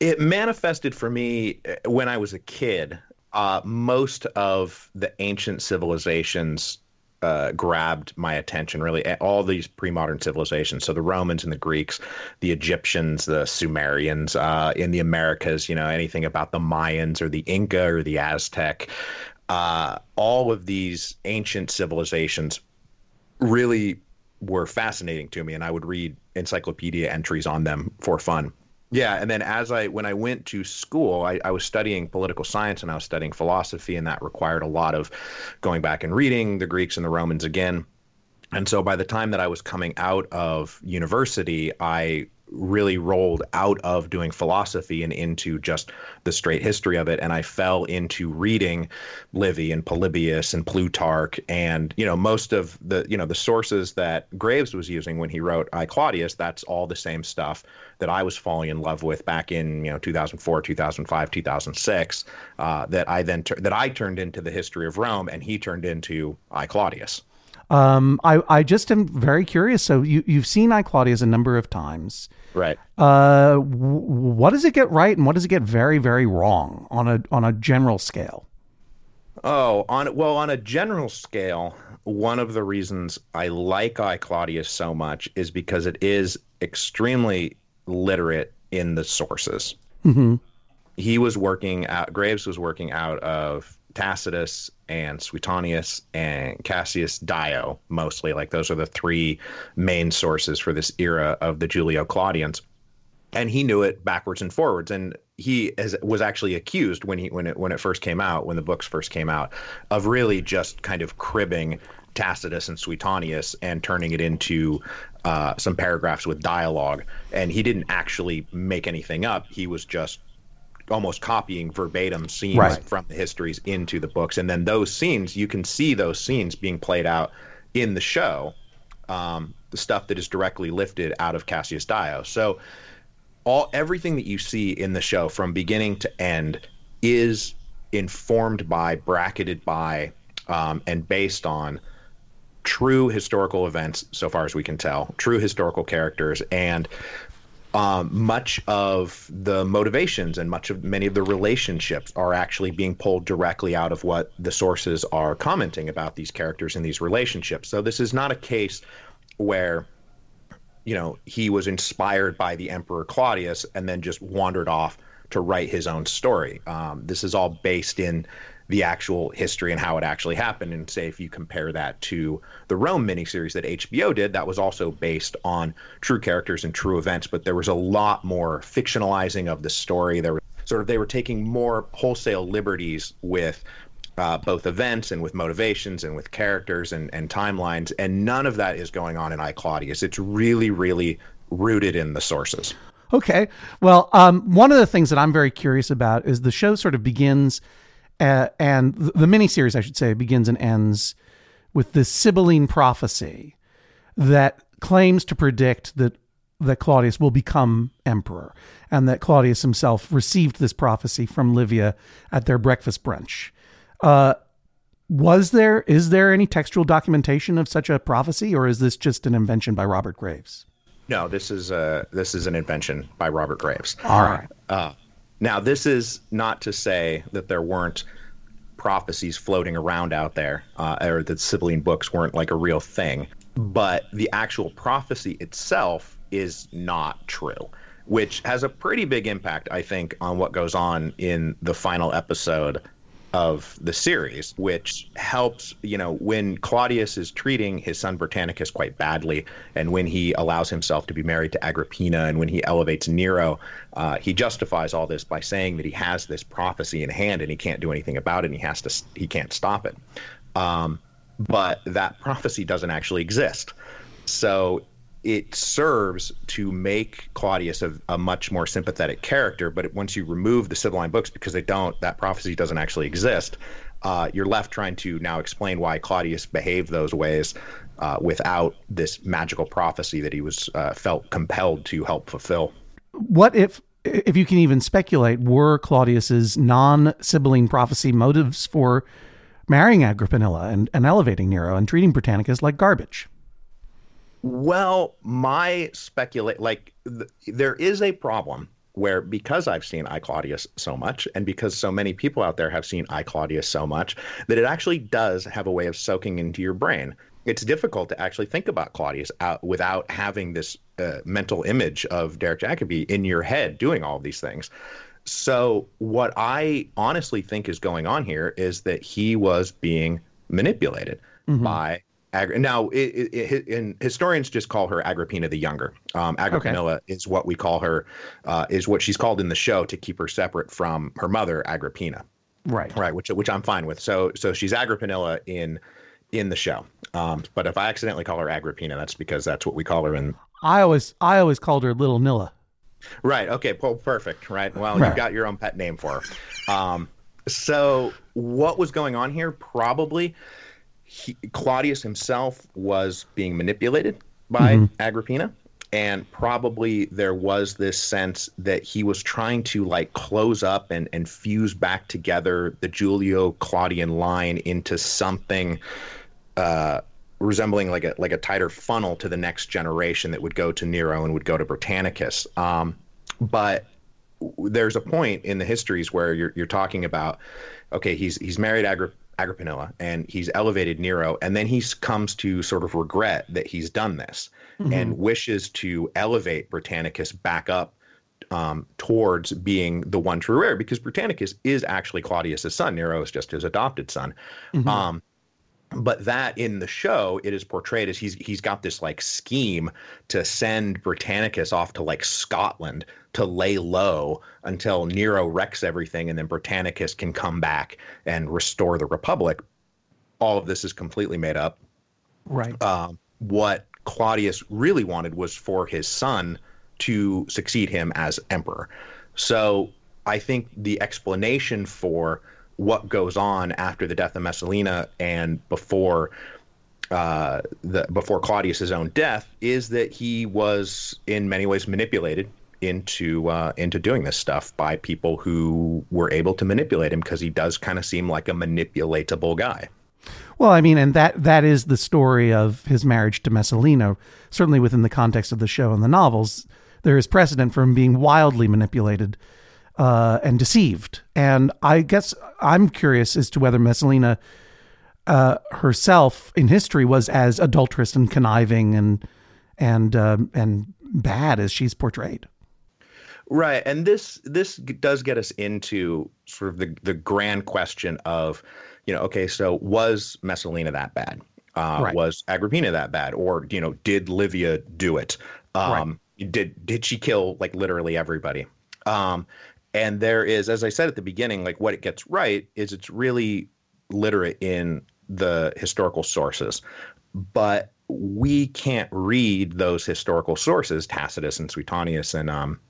It manifested for me uh, when I was a kid. Uh, most of the ancient civilizations uh, grabbed my attention, really. All these pre modern civilizations. So the Romans and the Greeks, the Egyptians, the Sumerians, uh, in the Americas, you know, anything about the Mayans or the Inca or the Aztec. Uh, all of these ancient civilizations really were fascinating to me and I would read encyclopedia entries on them for fun. Yeah, and then as I when I went to school, I, I was studying political science and I was studying philosophy, and that required a lot of going back and reading the Greeks and the Romans again. And so by the time that I was coming out of university, I really rolled out of doing philosophy and into just the straight history of it. And i fell into reading livy and polybius and plutarch and you know most of the you know the sources that graves was using when he wrote i claudius that's all the same stuff that i was falling in love with back in you know 2004 2005 2006 uh, that i then tur- that i turned into the history of rome and he turned into i claudius Um, I, I just am very curious. So you, you've seen I Claudius a number of times. right Uh, w- what does it get right and what does it get very, very wrong on a on a general scale? Oh, on well, on a general scale, one of the reasons I like I Claudius so much is because it is extremely literate in the sources. Mm-hmm. He was working out. Graves was working out of Tacitus and Suetonius and Cassius Dio mostly. Like those are the three main sources for this era of the Julio Claudians. And he knew it backwards and forwards. And he as, was actually accused when he when it when it first came out when the books first came out of really just kind of cribbing Tacitus and Suetonius and turning it into uh, some paragraphs with dialogue. And he didn't actually make anything up. He was just almost copying verbatim scenes Right. from the histories into the books and then those scenes you can see those scenes being played out in the show um, the stuff that is directly lifted out of Cassius Dio so all everything that you see in the show from beginning to end is informed by bracketed by um, and based on true historical events so far as we can tell true historical characters and um, much of the motivations and much of many of the relationships are actually being pulled directly out of what the sources are commenting about these characters and these relationships so this is not a case where you know, he was inspired by the Emperor Claudius and then just wandered off to write his own story. Um, this is all based in the actual history and how it actually happened. And say, if you compare that to the Rome miniseries that HBO did, that was also based on true characters and true events, but there was a lot more fictionalizing of the story. There was sort of, they were taking more wholesale liberties with uh, both events and with motivations and with characters and, and timelines. And none of that is going on in I Claudius. It's really, really rooted in the sources. Okay. Well, um, one of the things that I'm very curious about is the show sort of begins, uh, and th- the miniseries, I should say, begins and ends with this Sibylline prophecy that claims to predict that that Claudius will become emperor, and that Claudius himself received this prophecy from Livia at their breakfast brunch. Uh, was there is there any textual documentation of such a prophecy, or is this just an invention by Robert Graves? No, this is a this is an invention by Robert Graves. All right. Uh, now, this is not to say that there weren't prophecies floating around out there, uh, or that Sibylline books weren't like a real thing, but the actual prophecy itself is not true, which has a pretty big impact, I think, on what goes on in the final episode of the series, which helps, you know, when Claudius is treating his son Britannicus quite badly, and when he allows himself to be married to Agrippina, and when he elevates Nero, uh, he justifies all this by saying that he has this prophecy in hand and he can't do anything about it, and he has to, he can't stop it. Um, but that prophecy doesn't actually exist. So it serves to make Claudius a, a much more sympathetic character. But once you remove the Sibylline books, because they don't, that prophecy doesn't actually exist, uh, you're left trying to now explain why Claudius behaved those ways uh, without this magical prophecy that he was uh, felt compelled to help fulfill. what if if you can even speculate were claudius's non-sibylline prophecy motives for marrying agrippinilla and, and elevating nero and treating britannicus like garbage Well, my speculate like th- there is a problem where because I've seen I Claudius so much and because so many people out there have seen I Claudius so much that it actually does have a way of soaking into your brain. It's difficult to actually think about Claudius out without having this uh, mental image of Derek Jacobi in your head doing all of these things. So what I honestly think is going on here is that he was being manipulated by Agri- now it, it, it, historians just call her Agrippina the Younger. Um, Agrippinilla is what we call her, uh, is what she's called in the show to keep her separate from her mother Agrippina, right right? Which which I'm fine with. So so she's Agrippinilla in in the show. Um, but if I accidentally call her Agrippina, that's because that's what we call her in I always I always called her Little Nilla. Right. Okay. Well, perfect. Right. Well, Right. you got your own pet name for her. Um, so what was going on here? Probably he, Claudius himself was being manipulated by Mhm. Agrippina. And probably there was this sense that he was trying to like close up and, and fuse back together the Julio Claudian line into something uh, resembling like a like a tighter funnel to the next generation that would go to Nero and would go to Britannicus. Um, but there's a point in the histories where you're you're talking about okay, he's he's married Agri- Agrippinilla and he's elevated Nero, and then he comes to sort of regret that he's done this and wishes to elevate Britannicus back up um, towards being the one true heir because Britannicus is actually Claudius's son. Nero is just his adopted son. Mhm. Um, but that in the show it is portrayed as he's he's got this like scheme to send Britannicus off to like Scotland to lay low until Nero wrecks everything and then Britannicus can come back and restore the republic. All of this is completely made up. Right. Um, what Claudius really wanted was for his son to succeed him as emperor. So I think the explanation for what goes on after the death of Messalina and before uh, the before Claudius's own death is that he was in many ways manipulated into uh, into doing this stuff by people who were able to manipulate him because he does kind of seem like a manipulatable guy. Well, I mean, and that that is the story of his marriage to Messalina. Certainly within the context of the show and the novels, there is precedent for him being wildly manipulated uh, and deceived. And I guess I'm curious as to whether Messalina uh, herself in history was as adulterous and conniving and and um, and bad as she's portrayed. Right, and this this does get us into sort of the the grand question of, you know, okay, so was Messalina that bad? Uh, Right. Was Agrippina that bad, or you know, did Livia do it? Um, Did did she kill like literally everybody? Um, and there is, as I said at the beginning, like what it gets right is it's really literate in the historical sources, but we can't read those historical sources, Tacitus and Suetonius and um,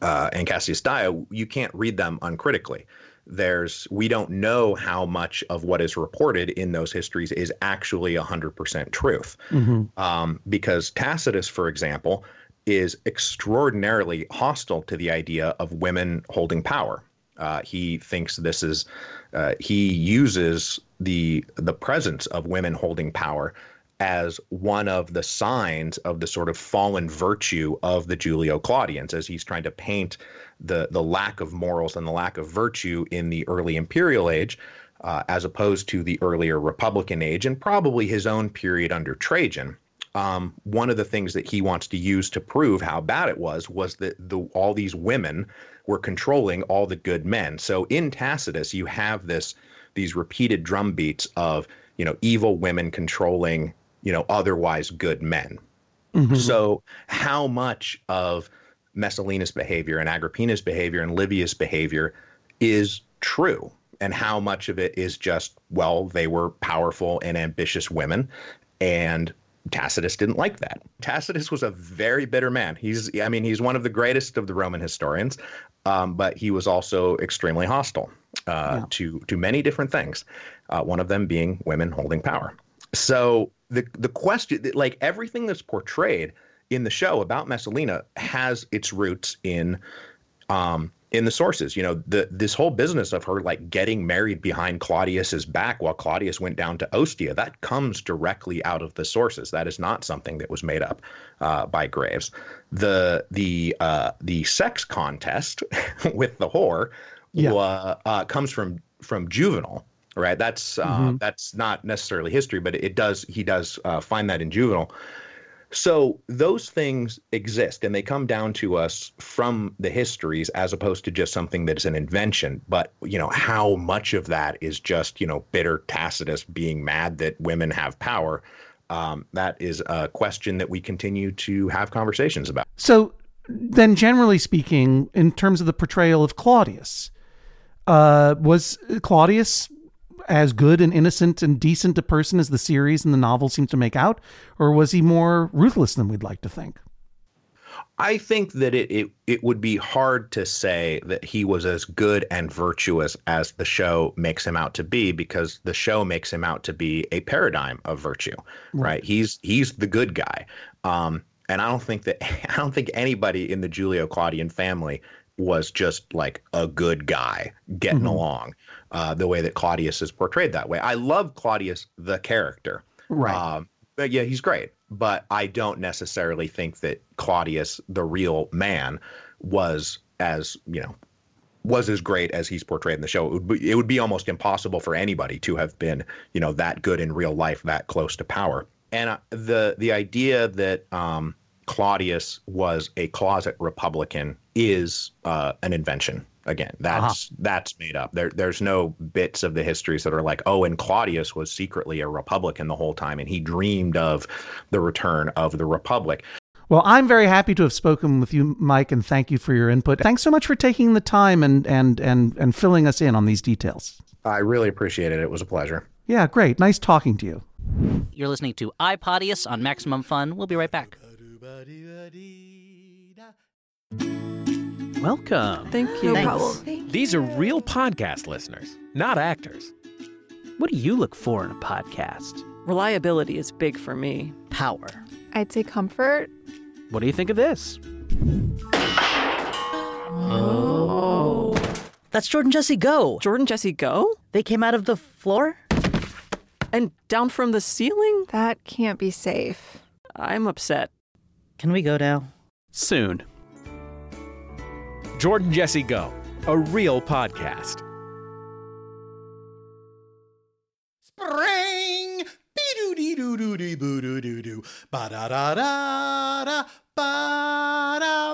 uh, and Cassius Dio, you can't read them uncritically. There's we don't know how much of what is reported in those histories is actually 100% truth. Um, because Tacitus, for example, is extraordinarily hostile to the idea of women holding power. Uh, he thinks this is uh, he uses the the presence of women holding power as one of the signs of the sort of fallen virtue of the Julio Claudians, as he's trying to paint the the lack of morals and the lack of virtue in the early imperial age, uh, as opposed to the earlier republican age, and probably his own period under Trajan. Um, one of the things that he wants to use to prove how bad it was was that the all these women were controlling all the good men. So in Tacitus, you have this these repeated drumbeats of you know evil women controlling you know otherwise good men. So how much of Messalina's behavior and Agrippina's behavior and Livia's behavior is true and how much of it is just well they were powerful and ambitious women and Tacitus didn't like that. Tacitus was a very bitter man. He's, I mean, he's one of the greatest of the Roman historians, um, but he was also extremely hostile uh, to to many different things. Uh, one of them being women holding power. So the the question, like everything that's portrayed in the show about Messalina, has its roots in um, in the sources. You know, the this whole business of her like getting married behind Claudius's back while Claudius went down to Ostia, that comes directly out of the sources. That is not something that was made up uh, by Graves. The the uh, the sex contest with the whore Yeah. uh, comes from from Juvenal. Right, that's uh, Mhm. that's not necessarily history, but it does. He does uh, find that in Juvenal. So those things exist and they come down to us from the histories as opposed to just something that is an invention. But, you know, how much of that is just, you know, bitter Tacitus being mad that women have power? Um, that is a question that we continue to have conversations about. So then, generally speaking, in terms of the portrayal of Claudius, uh, was Claudius as good and innocent and decent a person as the series and the novel seem to make out, or was he more ruthless than we'd like to think? I think that it, it it would be hard to say that he was as good and virtuous as the show makes him out to be because the show makes him out to be a paradigm of virtue, right? He's he's the good guy. Um, and I don't think that I don't think anybody in the Julio Claudian family was just like a good guy getting along uh, the way that Claudius is portrayed that way. I love Claudius the character. Right. Um, but yeah, he's great. But I don't necessarily think that Claudius, the real man, was as you know was as great as he's portrayed in the show. It would be, it would be almost impossible for anybody to have been you know that good in real life, that close to power. And uh, the the idea that um, Claudius was a closet Republican is uh, an invention. Again, uh-huh. that's that's made up. There, there's no bits of the histories that are like, oh, and Claudius was secretly a Republican the whole time, and he dreamed of the return of the Republic. Well, I'm very happy to have spoken with you, Mike, and thank you for your input. Thanks so much for taking the time and and and and filling us in on these details. I really appreciate it. It was a pleasure. Yeah, great. Nice talking to you. You're listening to iPodius on Maximum Fun. We'll be right back. Welcome. Thank you. Thanks. These are real podcast listeners, not actors. What do you look for in a podcast? Reliability is big for me. Power. I'd say comfort. What do you think of this? Oh. That's Jordan Jesse Go. Jordan Jesse Go? They came out of the floor? And down from the ceiling? That can't be safe. I'm upset. Can we go now? Soon. Jordan Jesse Go, a real podcast. Spring.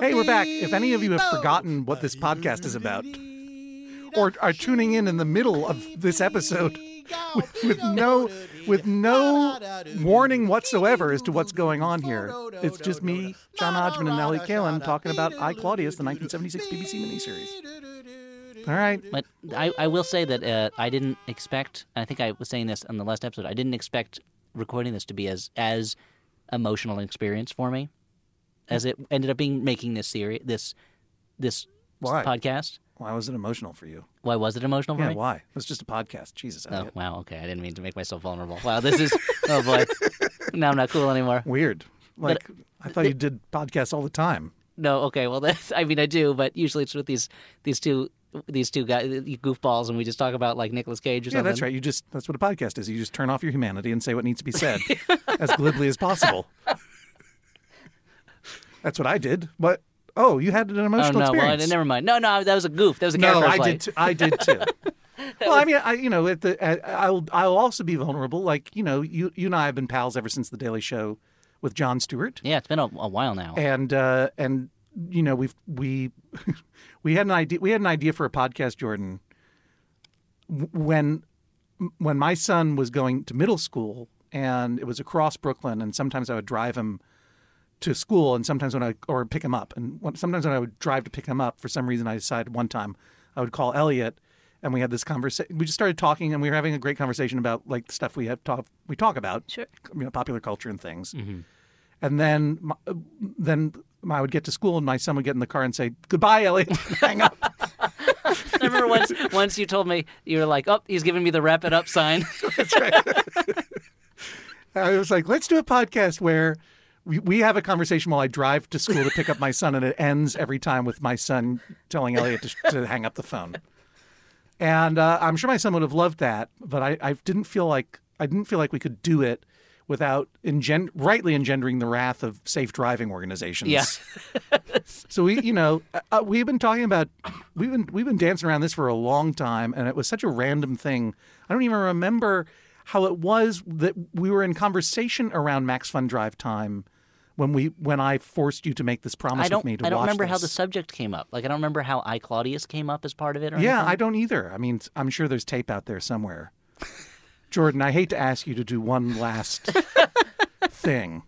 Hey, we're back. If any of you have forgotten what this podcast is about, or are tuning in in the middle of this episode with, with no with no warning whatsoever as to what's going on here, it's just me, John Hodgman, and Ellie Kalan talking about I Claudius, the 1976 BBC miniseries. All right. But I, I will say that uh, I didn't expect. I think I was saying this on the last episode. I didn't expect recording this to be as as emotional an experience for me as it ended up being. Making this series, this this Why? podcast. Why was it emotional for you? Why was it emotional for Yeah, me? why? It was just a podcast. Jesus. Oh Elliott. wow. Okay, I didn't mean to make myself vulnerable. Wow, this is. oh boy. Now I'm not cool anymore. Weird. Like I thought you did podcasts all the time. No, okay. Well, that's, I mean, I do, but usually it's with these these two these two guys, goofballs, and we just talk about like Nicolas Cage or Yeah, something. Yeah, that's right. You just that's what a podcast is. You just turn off your humanity and say what needs to be said as glibly as possible. That's what I did. But oh, you had an Oh emotional experience. Well, I, never mind. No, no, that was a goof. That was a no, character I play. did. Too, I did too. well, I mean, I you know, at the I- I'll I'll also be vulnerable. Like you know, you you and I have been pals ever since the Daily Show with Jon Stewart, Yeah, it's been a, a while now. and uh, and you know we've we we had an idea we had an idea for a podcast, Jordan. When when my son was going to middle school, and it was across Brooklyn, and sometimes I would drive him to school, and sometimes when I or pick him up, and when, sometimes when I would drive to pick him up, for some reason I decided one time I would call Elliott, and we had this conversation. We just started talking, and we were having a great conversation about like the stuff we have talk we talk about, Sure. you know, popular culture and things. Mm-hmm. And then my, then I would get to school, and my son would get in the car and say, "Goodbye, Elliott." Hang up. I remember once once you told me you were like, "Oh, he's giving me the wrap it up sign." That's right. I was like, let's do a podcast where we, we have a conversation while I drive to school to pick up my son, and it ends every time with my son telling Elliott to, to hang up the phone. And uh, I'm sure my son would have loved that, but I, I didn't feel like I didn't feel like we could do it without engen- rightly engendering the wrath of safe driving organizations. Yeah. so we, you know, uh, we've been talking about we've been we've been dancing around this for a long time, and it was such a random thing. I don't even remember how it was that we were in conversation around Max Fun Drive time when we when I forced you to make this promise with me to watch I don't watch remember how the subject came up. Like I don't remember how I Claudius came up as part of it. Or Yeah, anything. I don't either. I mean, I'm sure there's tape out there somewhere. Jordan, I hate to ask you to do one last thing.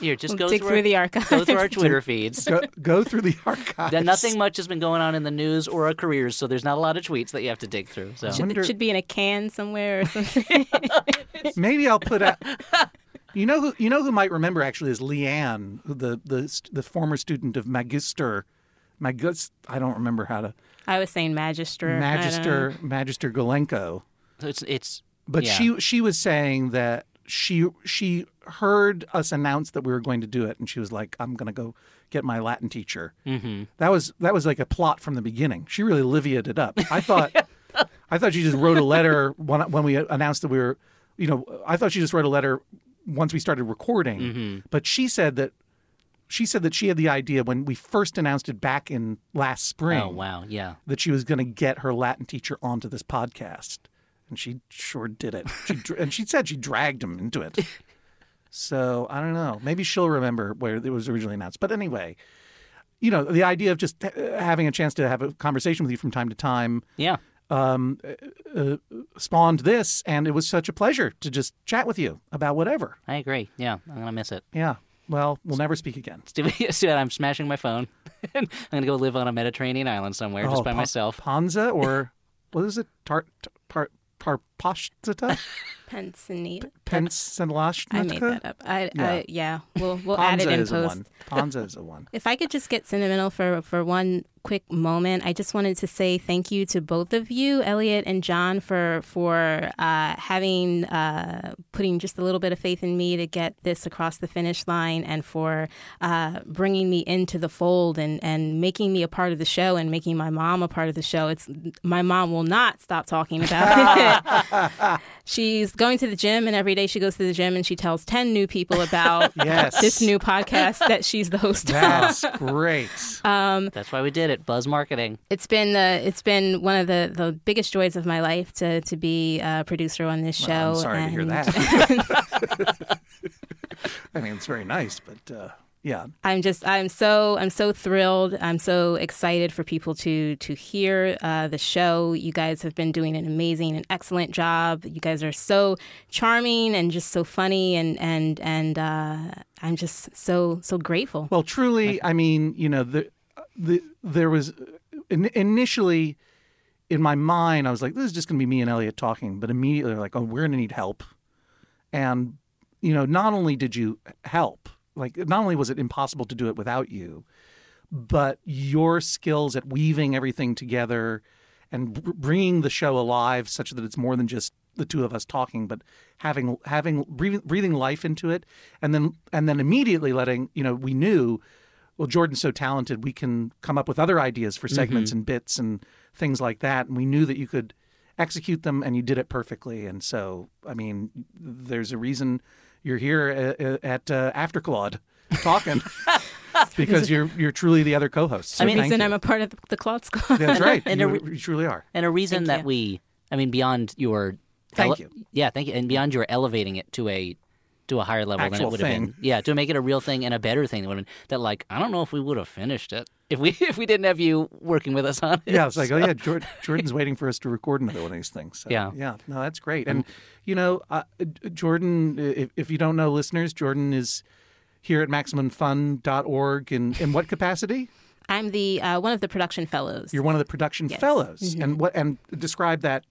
Here, just We'll go dig through, through our, the Go through our. Twitter feeds. Go, go through the archives. Then nothing much has been going on in the news or our careers, so there's not a lot of tweets that you have to dig through. So Should, it should be in a can somewhere or something. Maybe I'll put out. You know who you know who might remember actually is Leanne, the the the former student of Magister, Magus. I don't remember how to I was saying magister. I don't know. Magister Magister Golenko. It's it's But yeah. she she was saying that she she heard us announce that we were going to do it, and she was like, "I'm going to go get my Latin teacher." Mhm. That was that was like a plot from the beginning. She really Livia'd it up. I thought I thought she just wrote a letter when when we announced that we were, you know, I thought she just wrote a letter once we started recording. Mhm. But she said that she said that she had the idea when we first announced it back in last spring Oh wow, yeah. that she was going to get her Latin teacher onto this podcast, and she sure did it. She and she said she dragged him into it. So I don't know. Maybe she'll remember where it was originally announced. But anyway, you know, the idea of just uh, having a chance to have a conversation with you from time to time, Yeah. um, uh, uh, spawned this, and it was such a pleasure to just chat with you about whatever. I agree. Yeah, I'm gonna miss it. Yeah. Well, we'll never speak again. It's I'm smashing my phone. I'm gonna go live on a Mediterranean island somewhere Oh, just by Pa- myself. Panza or what is it? Tar, tar, par, parpashta? Pensionate. Pensilashnatka? I made that up. I, Yeah. I yeah. We'll we'll add it in is a post. one. Panza is a one. If I could just get sentimental for, for one quick moment, I just wanted to say thank you to both of you, Elliott and John, for for uh, having uh, putting just a little bit of faith in me to get this across the finish line, and for uh, bringing me into the fold and and making me a part of the show and making my mom a part of the show. It's my mom will not stop talking about it. She's going to the gym, and every day she goes to the gym and she tells ten new people about Yes. this new podcast that she's the host of. That's great. Um, That's why we did it. Buzz marketing. it's been the it's been one of the, the biggest joys of my life to to be a producer on this show. I'm sorry to hear that. I mean, it's very nice, but uh, yeah. I'm just I'm so I'm so thrilled. I'm so excited for people to to hear uh, the show. You guys have been doing an amazing and excellent job. You guys are so charming and just so funny and and and uh, I'm just so so grateful. Well, truly, I mean, you know, the, the there was in, initially in my mind, I was like, this is just going to be me and Elliott talking, but immediately, like, oh, we're going to need help. And you know, not only did you help, like, not only was it impossible to do it without you, but your skills at weaving everything together and bringing the show alive such that it's more than just the two of us talking but having having breathing, life into it and then and then immediately letting you know we knew well Jordan's so talented we can come up with other ideas for segments Mhm. and bits and things like that and we knew that you could execute them and you did it perfectly and so I mean there's a reason you're here at, at uh, After Claude talking because you're you're truly the other co-host. So I mean- thank reason you. I'm a part of the Claude Squad. That's right. And you, a re- you truly are. And a reason Thank that you. we, I mean, beyond your, Thank you. Yeah, thank you. And beyond your elevating it to a to a higher level than it Actual would have been. Yeah, to make it a real thing and a better thing. That would have been that. Like, I don't know if we would have finished it if we if we didn't have you working with us on it. Yeah, it's like, oh yeah, Jord- Jordan's waiting for us to record another one of these things. So, Yeah. yeah, no, that's great. And you know, uh, Jordan, if, if you don't know, listeners, Jordan is here at MaximumFun.org. In in what capacity? I'm the uh, one of the production fellows. You're one of the production Yes. fellows, Mhm. and what and describe that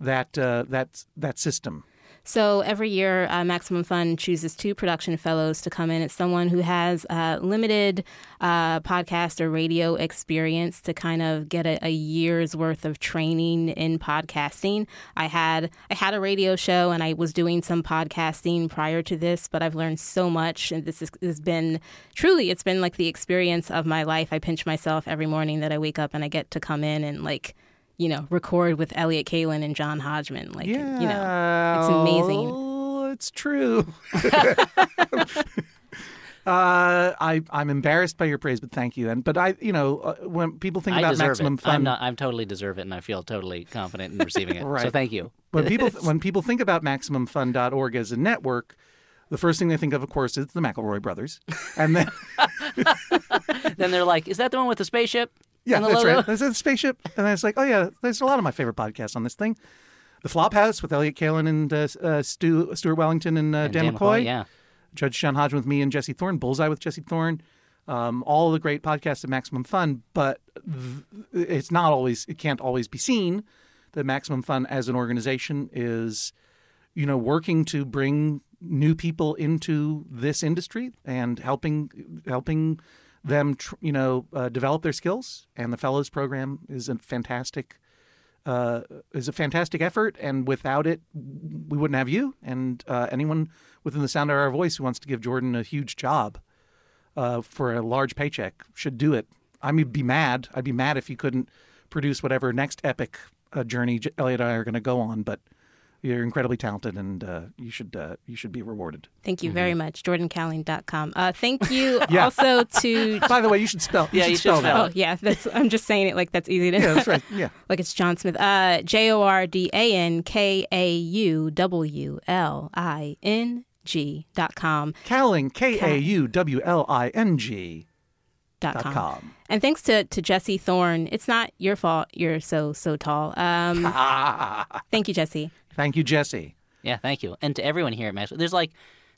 that uh, that that system. So every year, uh, Maximum Fun chooses two production fellows to come in. It's someone who has uh, limited uh, podcast or radio experience to kind of get a, a year's worth of training in podcasting. I had I had a radio show and I was doing some podcasting prior to this, but I've learned so much, and this is, has been truly it's been like the experience of my life. I pinch myself every morning that I wake up and I get to come in and like you know, record with Elliott Kalan and John Hodgman. Like, you know, it's amazing. Oh, it's true. Uh, I I'm embarrassed by your praise, but thank you. And but I, you know, uh, when people think I about deserve maximum it. fun, I'm not. I totally deserve it, and I feel totally confident in receiving it. right. So thank you. when people when people think about MaximumFun.org as a network, the first thing they think of, of course, is the McElroy brothers, and then then they're like, "Is that the one with the spaceship?" Yeah, that's logo? right. There's a spaceship, and I was like, oh yeah, there's a lot of my favorite podcasts on this thing. The Flophouse with Elliott Kalan and uh, uh, Stu, Stuart Wellington and, uh, And Dan, Dan McCoy. McCoy, yeah. Judge John Hodgman with me and Jesse Thorn. Bullseye with Jesse Thorn. Um, all the great podcasts of Maximum Fun, but th- it's not always. It can't always be seen that Maximum Fun as an organization is, you know, working to bring new people into this industry and helping helping them, tr- you know, uh, develop their skills. And the Fellows Program is a fantastic uh, is a fantastic effort, and without it, we wouldn't have you and uh, anyone within the sound of our voice who wants to give Jordan a huge job uh, for a large paycheck should do it. I would be mad. I'd be mad if you couldn't produce whatever next epic uh, journey Elliott and I are going to go on, but. You're incredibly talented, and uh, you should uh, you should be rewarded. Thank you very much. JordanKauwling.com. Uh, thank you Yeah. also to. By the way, you should spell. Yeah, you you should should spell spell that. Oh yeah, that's. I'm just saying it like that's easy to. Yeah, that's right. Yeah. like it's John Smith. Uh, J O R D A N K A U W L I N G dot com. Kauwling, K A U W L I N G. Dot Dot com. com. And thanks to, to Jesse Thorn. It's not your fault you're so so tall. Um, thank you, Jesse. Thank you, Jesse. Yeah, thank you, and to everyone here at Maximum. There's like,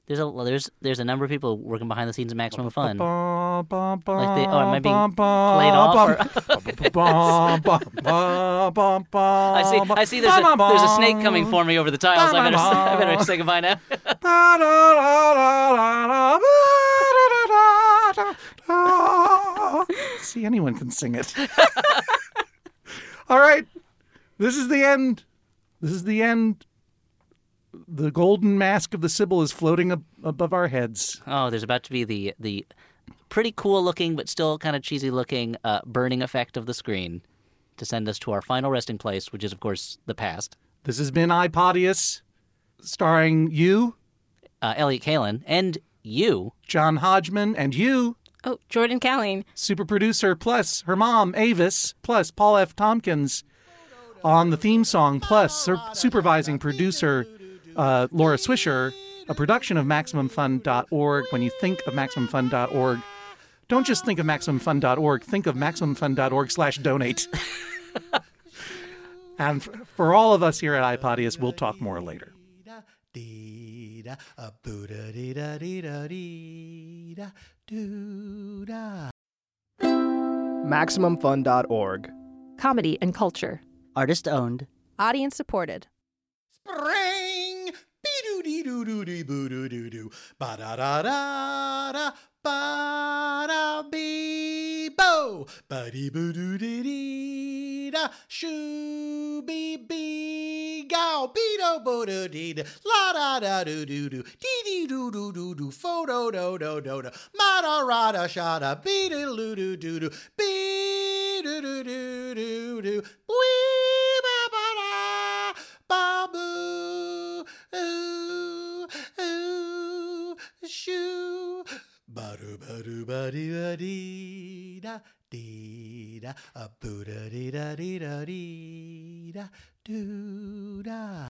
there's a there's there's a number of people working behind the scenes of Maximum Fun. Like they, oh, am I being played off? I see. I see. There's a, there's a snake coming for me over the tiles. I better I better say goodbye now. See, anyone can sing it. All right. This is the end. This is the end. The golden mask of the Sibyl is floating ab- above our heads. Oh, there's about to be the the pretty cool looking but still kind of cheesy looking uh, burning effect of the screen to send us to our final resting place, which is of course the past. This has been iPodius, starring you, Uh, Elliott Kalan, and you, John Hodgman, and you, Oh, Jordan Kauwling. super producer, plus her mom, Avis, plus Paul F. Tompkins on the theme song, plus sur- supervising producer uh, Laura Swisher, a production of MaximumFun.org. When you think of MaximumFun.org, don't just think of MaximumFun.org, think of MaximumFun.org slash donate. and f- for all of us here at iPodius, we'll talk more later. MaximumFun.org. Comedy and culture. Artist owned. Audience supported. Spring! Be-doo-dee-doo-doo-dee-boo-doo-doo-doo. Ba-da-da-da-da. Ba-da-bee-bo. Ba-dee-boo-doo-dee-dee-da. Shoo-bee-bee-gow. Be-do-bo-do-dee-da. La-da-da-doo-doo-doo. Dee-dee-doo-doo-doo-doo. Fo-do-do-do-do-do. Ma-da-ra-da-sha-da. Be-doo-doo-doo-doo-doo. Be-doo-doo-doo-doo-doo. Wee-ba-ba-da. Babu, ooh, ooh, shoo. Badu badu badi badi da dee da a boo da dee da dee da dee da doo da.